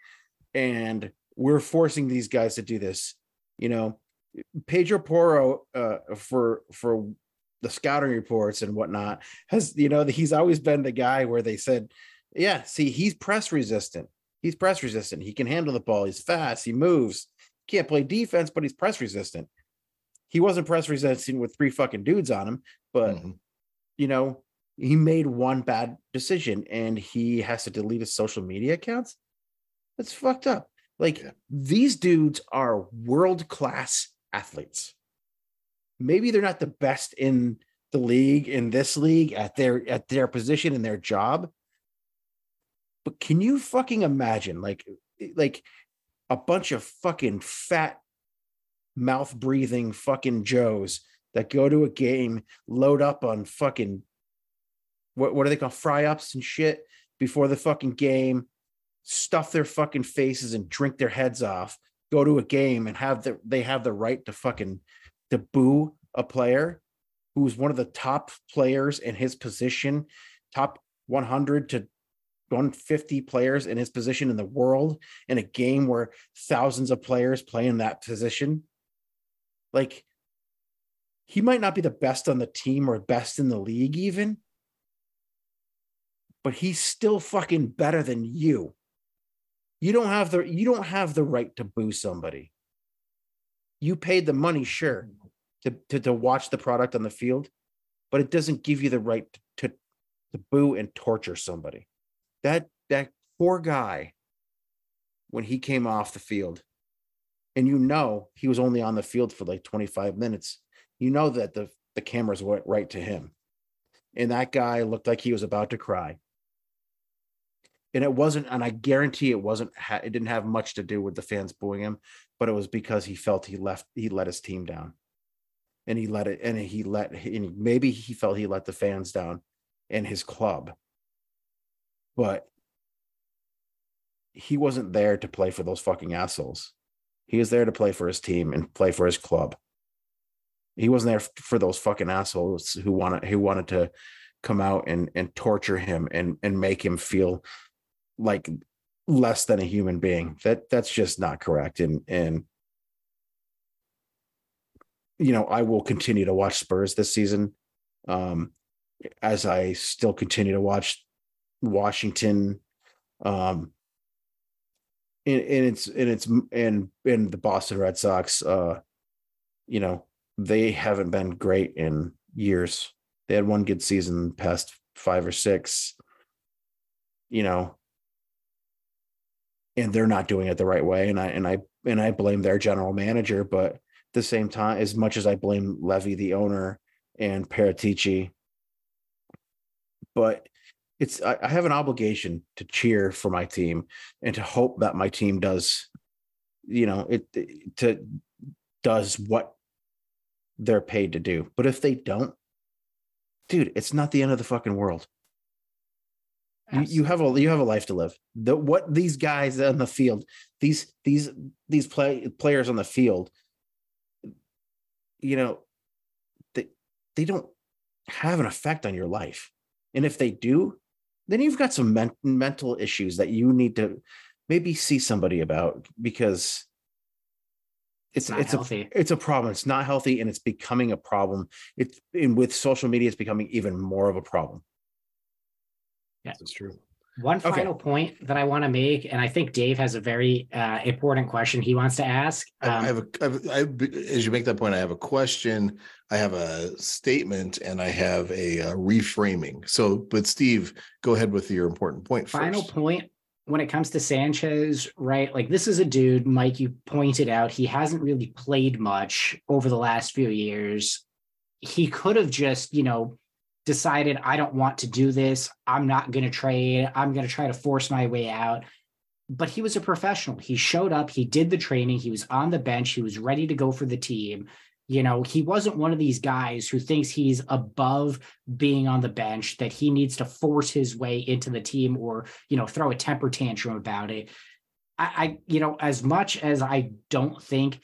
And we're forcing these guys to do this. You know, Pedro Porro uh, for for the scouting reports and whatnot has you know he's always been the guy where they said, yeah, see, he's press resistant. He's press resistant. He can handle the ball. He's fast. He moves. Can't play defense, but he's press resistant. He wasn't press resistant with three fucking dudes on him, but Mhm. you know, he made one bad decision and he has to delete his social media accounts. That's fucked up. Like Yeah. these dudes are world class athletes. Maybe they're not the best in the league in this league at their at their position in their job. But can you fucking imagine like like a bunch of fucking fat mouth breathing fucking Joes that go to a game, load up on fucking what what do they call fry ups and shit before the fucking game, stuff their fucking faces and drink their heads off, go to a game and have the they have the right to fucking to boo a player who's one of the top players in his position, top 100 to 150 players in his position in the world in a game where thousands of players play in that position. Like he might not be the best on the team or best in the league, even, but he's still fucking better than you. You don't have the you don't have the right to boo somebody. You paid the money, sure, to, to, to watch the product on the field, but it doesn't give you the right to, to boo and torture somebody. That that poor guy, when he came off the field, and you know he was only on the field for like 25 minutes, you know that the, the cameras went right to him. And that guy looked like he was about to cry. And it wasn't and i guarantee it wasn't it didn't have much to do with the fans booing him but it was because he felt he left he let his team down. And he let it and he let and maybe he felt he let the fans down and his club but he wasn't there to play for those fucking assholes he was there to play for his team and play for his club he wasn't there for those fucking assholes who wanted who wanted to come out and and torture him and and make him feel like less than a human being. That that's just not correct. And and you know, I will continue to watch Spurs this season. Um, as I still continue to watch Washington. Um, and, and it's and it's and and the Boston Red Sox, uh, you know, they haven't been great in years. They had one good season past five or six. You know, and they're not doing it the right way. And I and I and I blame their general manager, but at the same time, as much as I blame Levy, the owner, and Paratici, but it's I, I have an obligation to cheer for my team and to hope that my team does, you know, it, it to does what they're paid to do. But if they don't, dude, it's not the end of the fucking world. You, you have a you have a life to live. The what these guys on the field, these these these play players on the field, you know, they they don't have an effect on your life. And if they do, then you've got some men- mental issues that you need to maybe see somebody about because it's it's, it's a it's a problem. It's not healthy and it's becoming a problem. It's and with social media, it's becoming even more of a problem. Yeah, that's true. One final point that I want to make, and I think Dave has a very uh, important question he wants to ask. Um, I, have a, I have, I have, as you make that point, I have a question, I have a statement, and I have a, a uh, reframing. So, but Steve, go ahead with your important point. Final first. point when it comes to Sanchez, right? Like this is a dude, Mike, you pointed out, he hasn't really played much over the last few years. He could have just, you know, decided I don't want to do this. I'm not going to trade. I'm going to try to force my way out. But he was a professional. He showed up, he did the training, he was on the bench, he was ready to go for the team. You know, he wasn't one of these guys who thinks he's above being on the bench, that he needs to force his way into the team or, you know, throw a temper tantrum about it. I, I you know, as much as I don't think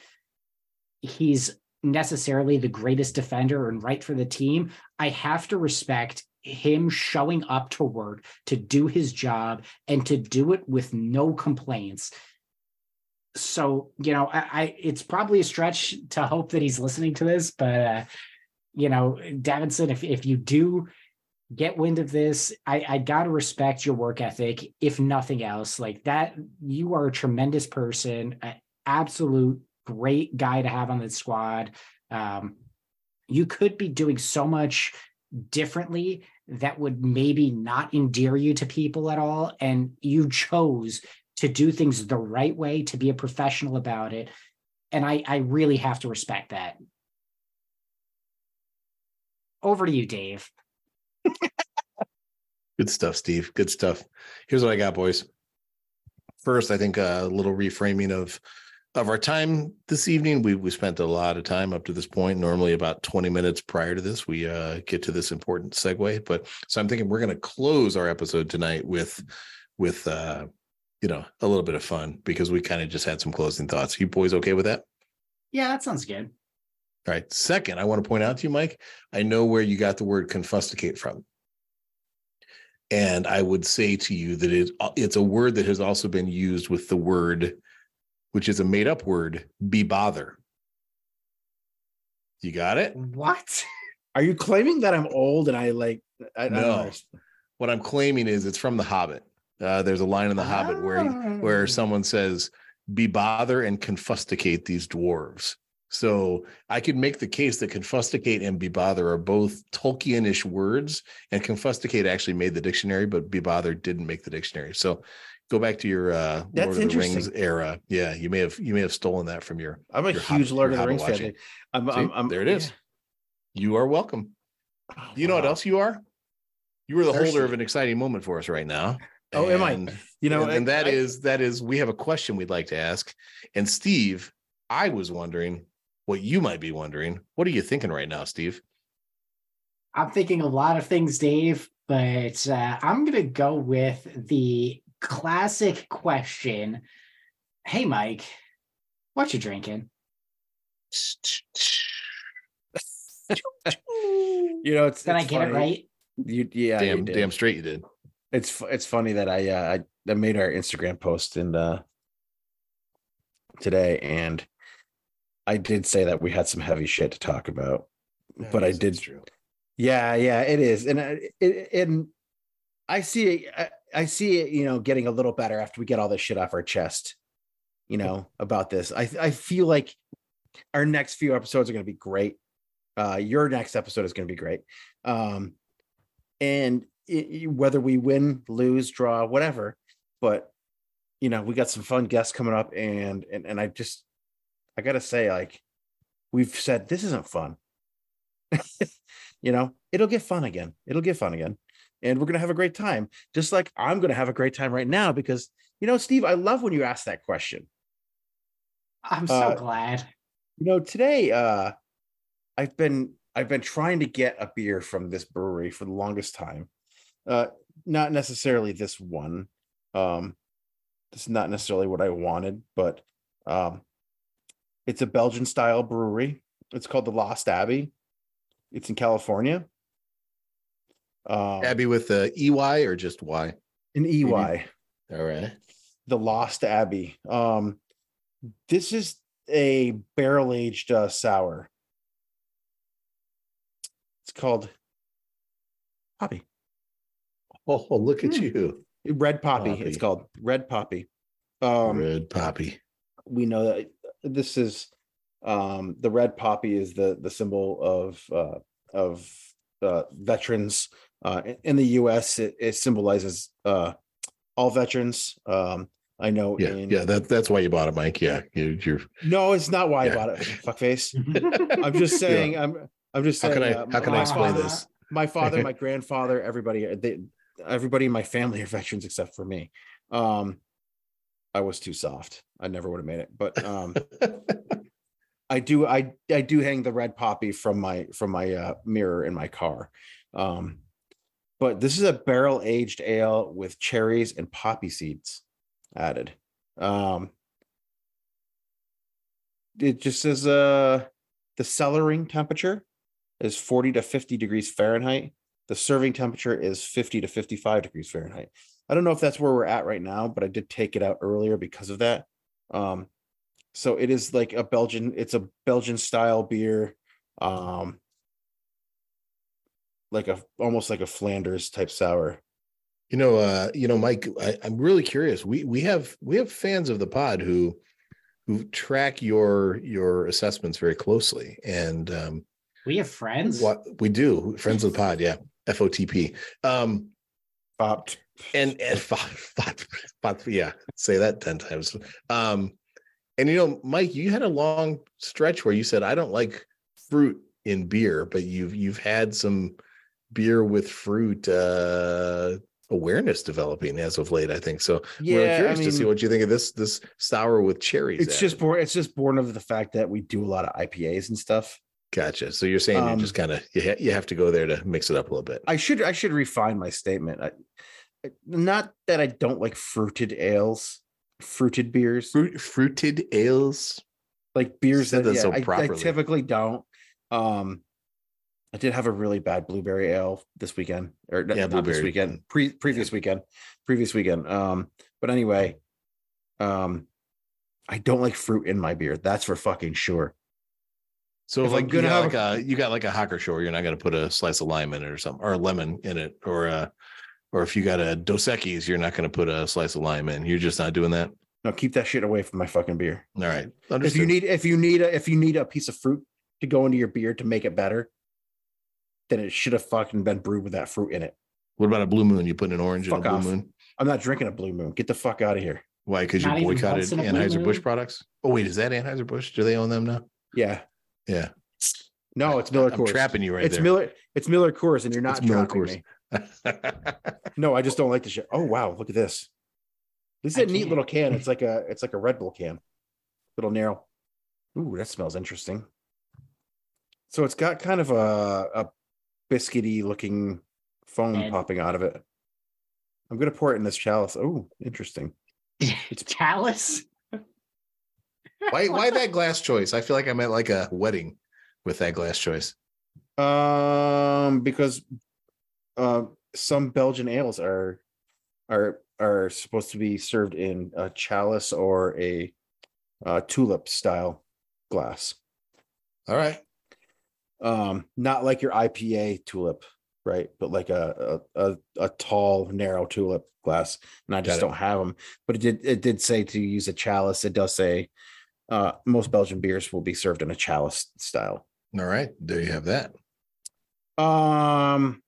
he's necessarily the greatest defender and right for the team, I have to respect him showing up to work to do his job and to do it with no complaints. So, you know, I, I it's probably a stretch to hope that he's listening to this, but uh, you know, Davinson, if if you do get wind of this, I, I gotta respect your work ethic, if nothing else. Like that, you are a tremendous person, an absolute great guy to have on the squad. Um, you could be doing so much differently that would maybe not endear you to people at all. And you chose to do things the right way, to be a professional about it. And I, I really have to respect that. Over to you, Dave. Good stuff, Steve. Good stuff. Here's what I got, boys. First, I think a little reframing of of our time this evening. We we spent a lot of time up to this point. Normally, about 20 minutes prior to this, we uh, get to this important segue. But so I'm thinking we're going to close our episode tonight with with uh, you know a little bit of fun because we kind of just had some closing thoughts. You boys okay with that? Yeah, that sounds good. All right. Second, I want to point out to you, Mike. I know where you got the word confusticate from. And I would say to you that it, it's a word that has also been used with the word, which is a made up word, be bother. You got it? What? Are you claiming that I'm old and I like? I, I don't No. understand. What I'm claiming is it's from The Hobbit. Uh, there's a line in The Hobbit where he- where Oh. someone says, "Be bother and confusticate these dwarves." So I could make the case that confusticate and be bother are both Tolkienish words, and confusticate actually made the dictionary, but be bother didn't make the dictionary. So go back to your uh, That's Lord of the Rings era. Yeah, you may have you may have stolen that from your. I'm a Your huge Hobbit- Lord of the Hobbit Rings fan. I'm, See, I'm, I'm, there it is. You are welcome. yeah. You know what else you are? You are the holder of an exciting moment for us right now. Oh, am I? You know, and, and that I- is that is we have a question we'd like to ask. And Steve, I was wondering what you might be wondering. What are you thinking right now, Steve? I'm thinking a lot of things, Dave, but uh, I'm going to go with the classic question Hey, Mike, what you drinking? you know, it's. Did I it's get it right? You, yeah, you damn, did. damn straight you did. It's it's funny that I uh, I, I made our Instagram post and uh today, and I did say that we had some heavy shit to talk about. But I did it's true. Yeah, yeah, it is, and I- it, and I see it. I, see it. You know, getting a little better after we get all this shit off our chest. You know about this. I I feel like our next few episodes are going to be great. Uh, your next episode is going to be great. Um, and it- whether we win, lose, draw, whatever, but you know, we got some fun guests coming up, and and and I just I gotta say, like, we've said this isn't fun. you know, it'll get fun again. It'll get fun again. And we're going to have a great time, just like I'm going to have a great time right now because, you know, Steve, I love when you ask that question. I'm so Uh, glad. You know, today uh I've been I've been trying to get a beer from this brewery for the longest time. Uh not necessarily this one. Um this is not necessarily what I wanted, but um it's a Belgian style brewery. It's called the Lost Abbey. It's in California. Um Abby with the EY or just Y? An EY. All right. the Lost Abbey. Um, this is a barrel aged uh, sour. It's called Poppy, Oh, look at Hmm. you. Red Poppy. Poppy. It's called Red Poppy. Um, Red poppy. we know that this is um, the red poppy is the the symbol of uh, of veterans uh, in- in the U.S. It, it symbolizes uh, all veterans. Um, I know. Yeah, in, yeah. That that's why you bought it, Mike. Yeah, you, you're. No, it's not why Yeah. I bought it. Fuckface. I'm just saying. I'm. I'm just saying. How can I uh, how can I my explain father- this? My father, my grandfather, everybody, uh, they, everybody in my family are veterans except for me. Um, I was too soft. I never would have made it. But um, I do. I I do hang the red poppy from my from my uh, mirror in my car. Um, but this is a barrel aged ale with cherries and poppy seeds added. Um, it just says uh the cellaring temperature is 40 to 50 degrees Fahrenheit. The serving temperature is 50 to 55 degrees Fahrenheit. I don't know if that's where we're at right now, but I did take it out earlier because of that. Um, so it is like a Belgian, it's a Belgian style beer. Um, like a almost like a Flanders type sour. You know, uh, you know, Mike, I, I'm really curious. We we have we have fans of the pod who who track your your assessments very closely. And um We have friends. what we do, friends of the pod, yeah. FOTP. Um Opt. and and FOT, FOT, yeah, say that 10 times. Um and you know, Mike, you had a long stretch where you said I don't like fruit in beer, but you've you've had some beer with fruit uh awareness developing as of late. I think so. Yeah, We're I curious to see what you think of this this sour with cherries. it's just born. It's just born of the fact that we do a lot of IPAs and stuff. gotcha. So you're saying you're just Um, kind of you ha- you have to go there to mix it up a little bit. I should I should refine my statement. I- not that I don't like fruited ales, fruited beers, Fruit, fruited ales. like beers that, that yeah, so I- I, typically don't. Um, I did have a really bad blueberry ale this weekend, or Yeah, not this weekend, pre previous weekend, previous weekend. Um, but anyway, um, I don't like fruit in my beer. That's for fucking sure. So If if I'm like you gonna got have like a you got like a Hacker-Pschorr, you're not going to put a slice of lime in it or something, or a lemon in it, or uh, or if you got a Dos Equis, you're not going to put a slice of lime in. You're just not doing that. No, keep that shit away from my fucking beer. All right, If you need, if you need, a, if you need a piece of fruit to go into your beer to make it better, then it should have fucking been brewed with that fruit in it. What about a Blue Moon? You put an orange in a Fuck Blue off. Moon? I'm not drinking a Blue Moon. Get the fuck out of here. Why? Because you boycotted once in a Blue Anheuser Busch products. Oh wait, is that Anheuser Busch? Do they own them now? Yeah. Yeah, No, it's Miller I'm Coors. trapping you right it's there. Miller. It's Miller Coors, and you're not It's Miller trapping Coors. me. No, I just don't like the shit. Oh wow, look at this. This is I a neat can't. little can. It's like a it's like a Red Bull can. Little narrow. Ooh, that smells interesting. So it's got kind of a a biscuity looking foam And- popping out of it. I'm gonna pour it in this chalice. Oh, interesting. It's Chalice. why? Why that glass choice? I feel like I'm at like a wedding with that glass choice. Um, because uh, some Belgian ales are are are supposed to be served in a chalice or a uh, tulip style glass. All right. Um, not like your IPA tulip, right? But like a a a, a tall, narrow tulip glass. And I just don't have them. But it did it did say to use a chalice. It does say uh, most Belgian beers will be served in a chalice style. All right. There you have that. Um,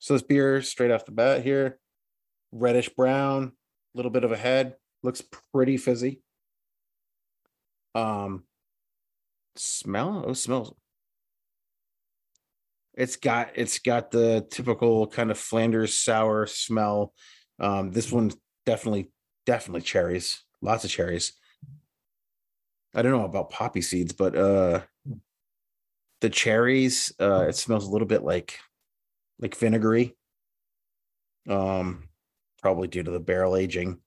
so this beer straight off the bat here, reddish brown, a little bit of a head, looks pretty fizzy. Um, smell oh smells. It's got it's got the typical kind of Flanders sour smell. Um, this one definitely definitely cherries, lots of cherries. I don't know about poppy seeds, but uh the cherries uh it smells a little bit like like vinegary um probably due to the barrel aging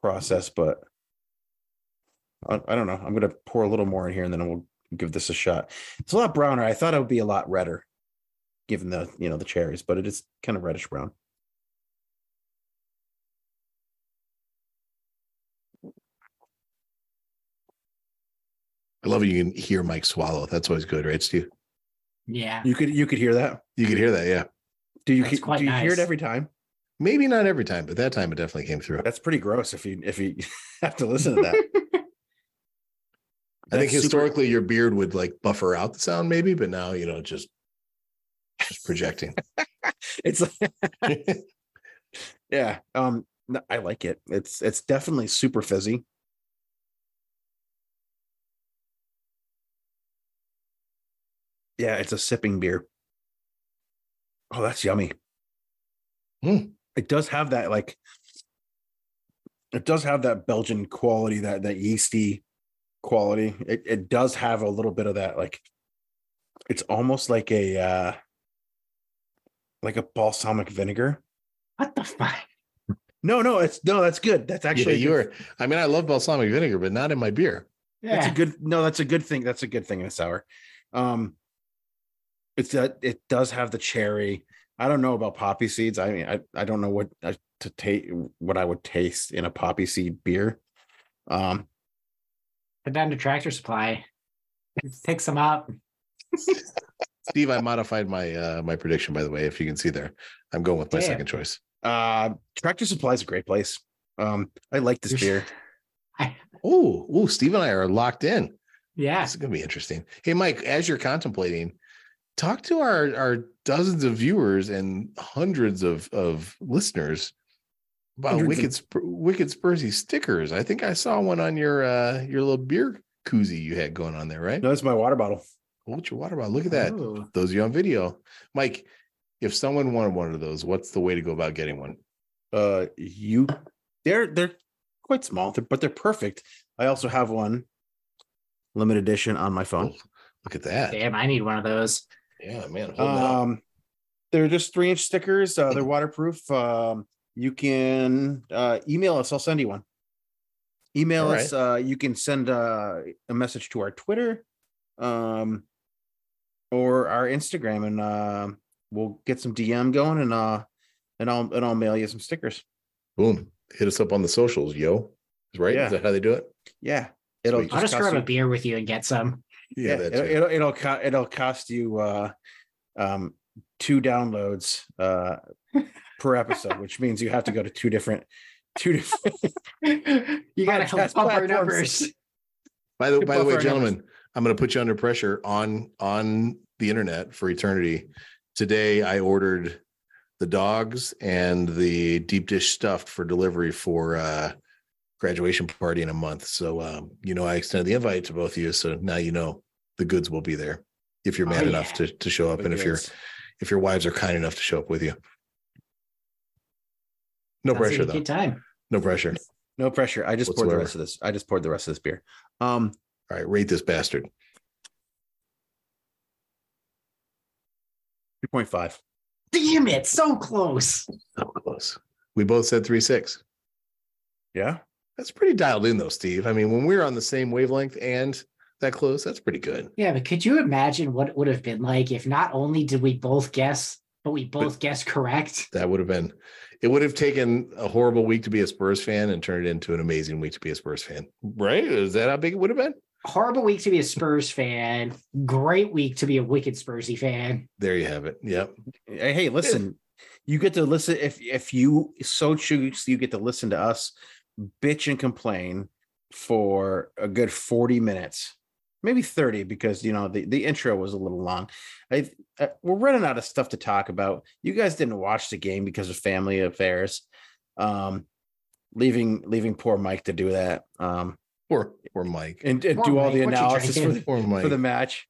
process but I, I don't know i'm gonna pour a little more in here and then we'll give this a shot it's a lot browner i thought it would be a lot redder given the you know the cherries but it is kind of reddish brown I love it. You can hear Mike swallow. That's always good, right, Steve? Yeah. you could you could hear that You could hear that, yeah. do you That's quite do you hear it every time Maybe not every time, but that time it definitely came through. that's pretty gross if you if you have to listen to that I think That's super- historically your beard would like buffer out the sound, maybe, but now you know just just projecting. it's yeah um i like it it's it's definitely super fizzy yeah it's a sipping beer oh that's yummy Hmm. it does have that like it does have that belgian quality that that yeasty quality it, it does have a little bit of that like it's almost like a uh like a balsamic vinegar What the fuck? no, no, it's no, that's good. That's Actually, yeah, you are. I mean, I love balsamic vinegar, but not in my beer. Yeah. That's a good no, that's a good thing. That's a good thing in a sour. Um it's that it does have the cherry. I don't know about poppy seeds. I mean, I, I don't know what uh, to take what I would taste in a poppy seed beer. Um Put down to tractor supply. Pick some up. Steve, I modified my uh my prediction by the way, if you can see there. I'm going with my Damn. second choice. uh Tractor Supply is a great place. Um I like this beer. Oh, oh, Steve and I are locked in. Yeah. This is gonna be interesting. Hey, Mike, as you're contemplating, talk to our our dozens of viewers and hundreds of of listeners about Hundreds wicked Sp- wicked Spursy stickers. I think I saw one on your uh your little beer koozie you had going on there, right? No, it's my water bottle. What's your water bottle? Look at that. Ooh. Those of you on video, Mike. if someone wanted one of those, what's the way to go about getting one? Uh, you, they're they're quite small, they're- but they're perfect. I also have one limited edition on my phone. Oh, look at that. Damn, I need one of those. Yeah, man. Hold up. Um, they're just three inch stickers. Uh, they're waterproof. Um, you can uh, email us. I'll send you one. Email All us. Uh, you can send uh, a message to our Twitter, um, or our Instagram, and uh, we'll get some DM going, and uh, and I'll and I'll mail you some stickers. Boom. Hit us up on the socials, yo. Right? Yeah. Is that how they do it? Yeah, it'll. I'll just cost grab a beer with you and get some. Yeah, that's it'll, it. it'll it'll co- it'll cost you uh, um, two downloads uh, per episode, which means you have to go to two different two different you gotta help Podcast bump our numbers. By the by the way, Buffer numbers. gentlemen, I'm going to put you under pressure on on the internet for eternity. Today, I ordered the dogs and the deep dish stuffed for delivery for uh graduation party in a month. So, um, you know, I extended the invite to both of you, so now you know the goods will be there if you're Oh, man enough yeah. to to show up, and if you're if your wives are kind enough to show up with you. No Sounds like pressure a though. Time. No pressure. no pressure. I just poured the rest of this. I just poured the rest of this beer. Um, All right, rate this bastard. three point five. Damn it, so close. So close. We both said three six. Yeah, That's pretty dialed in though, Steve. I mean, when we're on the same wavelength and that close, that's pretty good. Yeah, but could you imagine what it would have been like if not only did we both guess, but we both guessed correct? That would have been it would have taken a horrible week to be a Spurs fan and turned it into an amazing week to be a Spurs fan. Right? Is that how big it would have been? Horrible week to be a Spurs fan. Great week to be a wicked Spursy fan. There you have it. Yep. Hey, hey, listen, you get to listen if if you so choose, you get to listen to us bitch and complain for a good 40 minutes, maybe 30, because you know the, the intro was a little long. I uh, we're running out of stuff to talk about. You guys didn't watch the game because of family affairs. Um leaving leaving poor Mike to do that. Um Poor poor Mike. and, and Poor do all Mike, the analysis for the, Poor Mike. for the match.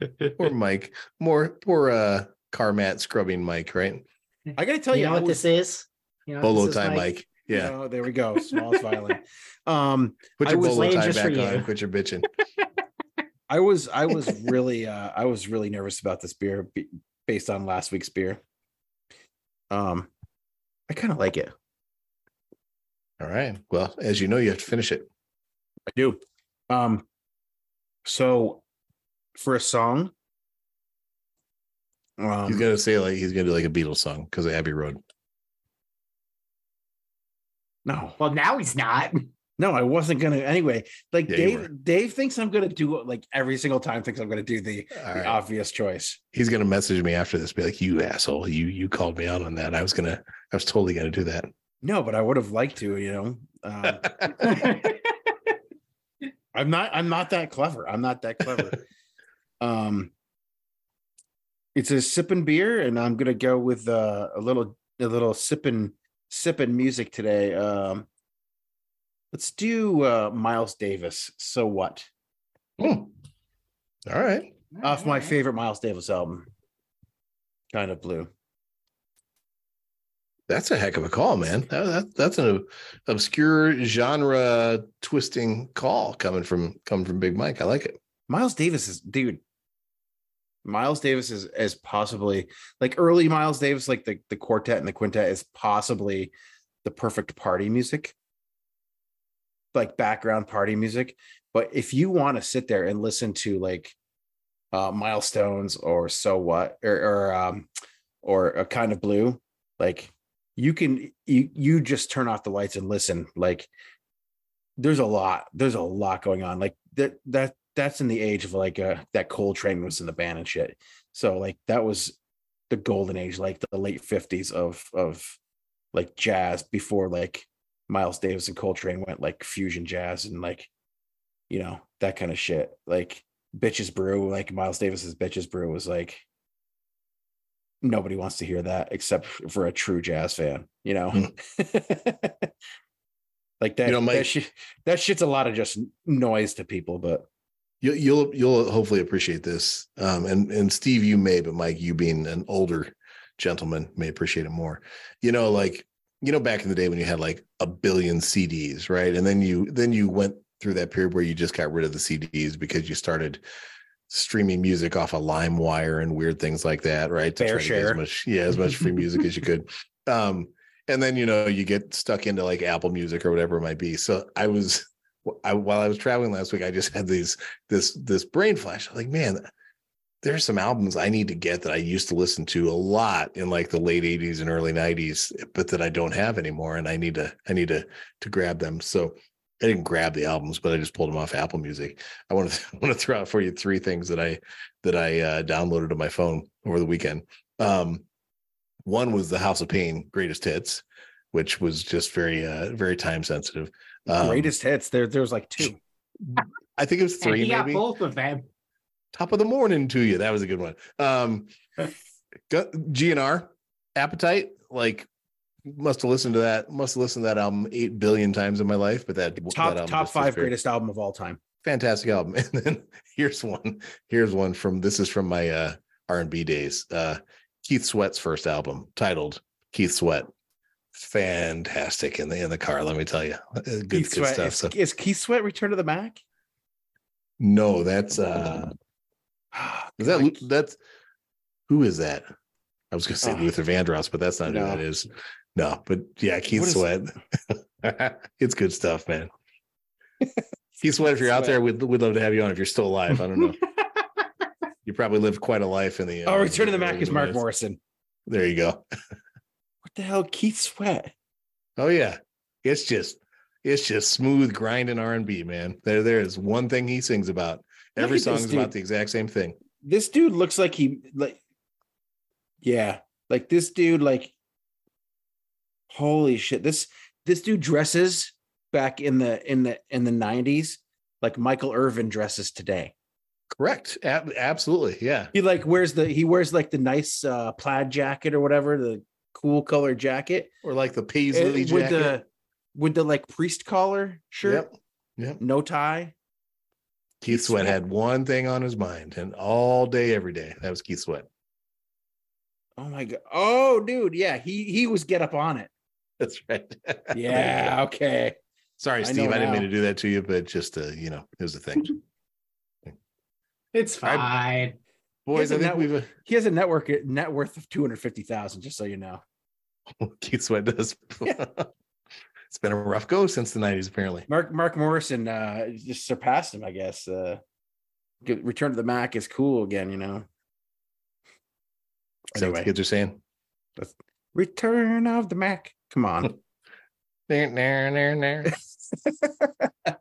poor Mike. More poor uh car mat scrubbing Mike, right? I gotta tell you you, know what was- this is? You know what Bolo this is, tie Mike. Yeah. Oh, there we go. Smallest violin. Um Put I your bolo tie back on you. and quit your bitching. I was I was really uh I was really nervous about this beer based on last week's beer. Um I kind of like it. All right. Well, as you know, you have to finish it. I do. Um so for a song um He's gonna say like he's gonna do like a Beatles song because of Abbey Road. No. Well, now he's not. No, I wasn't going to anyway. Like Yeah. Dave Dave thinks I'm going to do like every single time thinks I'm going to do the, the right. obvious choice. He's gonna message me after this, be like, "You asshole! You you called me out on that. I was gonna, I was totally gonna do that." No, but I would have liked to, you know. Um, I'm not I'm not that clever. I'm not that clever. um it's a sipping beer, and I'm gonna go with uh, a little a little sipping sipping music today. Um let's do uh Miles Davis. So what? Hmm. All right. Off my favorite Miles Davis album. Kind of blue. That's a heck of a call, man. That, that, that's an obscure genre twisting call coming from coming from Big Mike. I like it. Miles Davis is dude. Miles Davis is is possibly like early Miles Davis, like the, the quartet and the quintet is possibly the perfect party music, like background party music. But if you want to sit there and listen to like uh milestones or so what or or um or a kind of blue, like you can you you just turn off the lights and listen. Like there's a lot, there's a lot going on. Like that that that's in the age of like uh that Coltrane was in the band and shit. So like that was the golden age, like the late 50s of of like jazz before like Miles Davis and Coltrane went like fusion jazz and like you know that kind of shit. Like Bitches Brew, like Miles Davis's Bitches Brew was like nobody wants to hear that except for a true jazz fan, you know. like that, You know, Mike- that, shit, that shit's a lot of just noise to people, but You, you'll you'll hopefully appreciate this. Um, and and Steve, you may, but Mike, you being an older gentleman, may appreciate it more. You know, like you know, back in the day when you had like a billion CDs, right? And then you then you went through that period where you just got rid of the CDs because you started streaming music off of LimeWire and weird things like that, right? Fair try to get share. as much, yeah, as much free music as you could. Um, and then you know you get stuck into like Apple Music or whatever it might be. So I was, I, while I was traveling last week, I just had these this this brain flash. Like, man, there's some albums I need to get that I used to listen to a lot in like the late 80s and early 90s, but that I don't have anymore. And I need to, I need to to grab them. So I didn't grab the albums, but I just pulled them off Apple Music. I want to I want to throw out for you three things that I that I uh, downloaded on my phone over the weekend. Um, one was the House of Pain greatest hits, which was just very uh, very time sensitive. Um, Greatest hits. There, there was like two. I think it was and three, he got maybe. both of them. Top of the morning to you. That was a good one. Um, GNR Appetite, like must have listened to that. Must have listened to that album eight billion times in my life. But that that Top album top five very- greatest album of all time. fantastic album. And then here's one. Here's one from this is from my uh R and B days. Uh Keith Sweat's first album titled Keith Sweat. Fantastic in the in the car. Let me tell you, Uh, good, good stuff. Is, So is Keith Sweat Return to the Mack? no, that's uh is that that's who is that? I was gonna say Oh. Luther Vandross, but that's not No. who that is. No, but yeah, Keith What Sweat. it's good stuff, man. Keith Sweat, if you're out there, we'd, we'd love to have you on if you're still alive. I don't know. you probably lived quite a life in the. Oh, uh, Return to the Mack is Mark Morrison. There you go. The hell, Keith Sweat? Oh yeah, it's just it's just smooth grinding R and B, man. There there is one thing he sings about. Every song is about the exact same thing. This dude looks like he like. Yeah, like this dude, like. Holy shit! This this dude dresses back in the in the in the nineties like Michael Irvin dresses today. Correct. Ab- absolutely. Yeah. He like wears the he wears like the nice uh plaid jacket or whatever, the cool color jacket Or like the eh, paisley with jacket. the with the like priest collar shirt, Yep. Yep. no tie. Keith Sweat had one thing on his mind, and all day, every day, that was Keith Sweat. Oh my god! Oh, dude, yeah, he he was get up on it. That's right. Yeah, okay. Sorry, Steve. know I, didn't mean to do that to you, but just uh, you know, it was a thing. It's I- fine. Boys, I think that- we've uh, He has a network net worth of two hundred fifty thousand. Just so you know. Keith Sweat does. it's been a rough go since the '90s, apparently. Mark Mark Morrison uh just surpassed him. I guess. Uh, Return to the Mack is cool again. You know. Is that what the Anyway. kids are saying? Return of the Mack. Come on. There, there, there, there.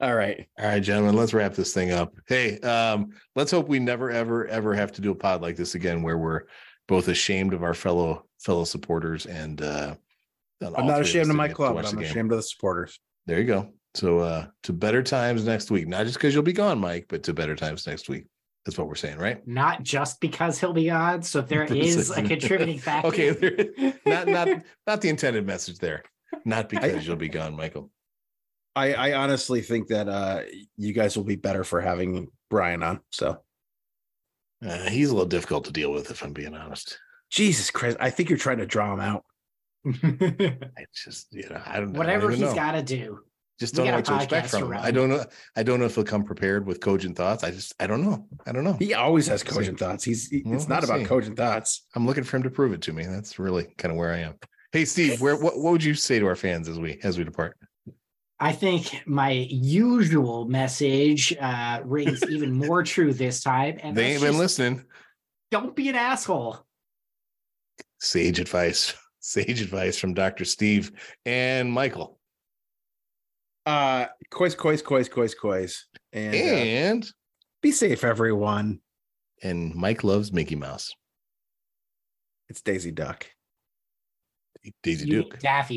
All right. All right, gentlemen, let's wrap this thing up. Hey, um, let's hope we never, ever, ever have to do a pod like this again, where we're both ashamed of our fellow fellow supporters and. uh and I'm not ashamed of my club, but I'm ashamed of the supporters. There you go. So uh to better times next week. Not just because you'll be gone, Mike, but to better times next week. That's what we're saying, right? Not just because he'll be on. So there is a contributing factor. Okay, there- not not not the intended message there. Not because you'll be gone, Michael. I, I honestly think that uh you guys will be better for having Brian on. So Uh, he's a little difficult to deal with, if I'm being honest. Jesus Christ, I think you're trying to draw him out. I just, you know, I don't know. Whatever I he's don't know. got to do. just we don't know got a what to expect podcast from him. I don't know. I don't know if he'll come prepared with cogent thoughts. I just, I don't know. I don't know. He always has See. cogent thoughts. He's he- Well, it's not we'll about see. cogent thoughts. I'm looking for him to prove it to me. That's really kind of where I am. Hey, Steve, where what, what would you say to our fans as we as we depart? I think my usual message uh, rings even more true this time. And they that's ain't been listening. Don't be an asshole. Sage advice. Sage advice from Dr. Steve and Michael. Uh COYS, COYS, COYS, COYS, COYS. And uh, And be safe, everyone. and Mike loves Mickey Mouse. It's Daisy Duck. Daisy You- Duke. Daffy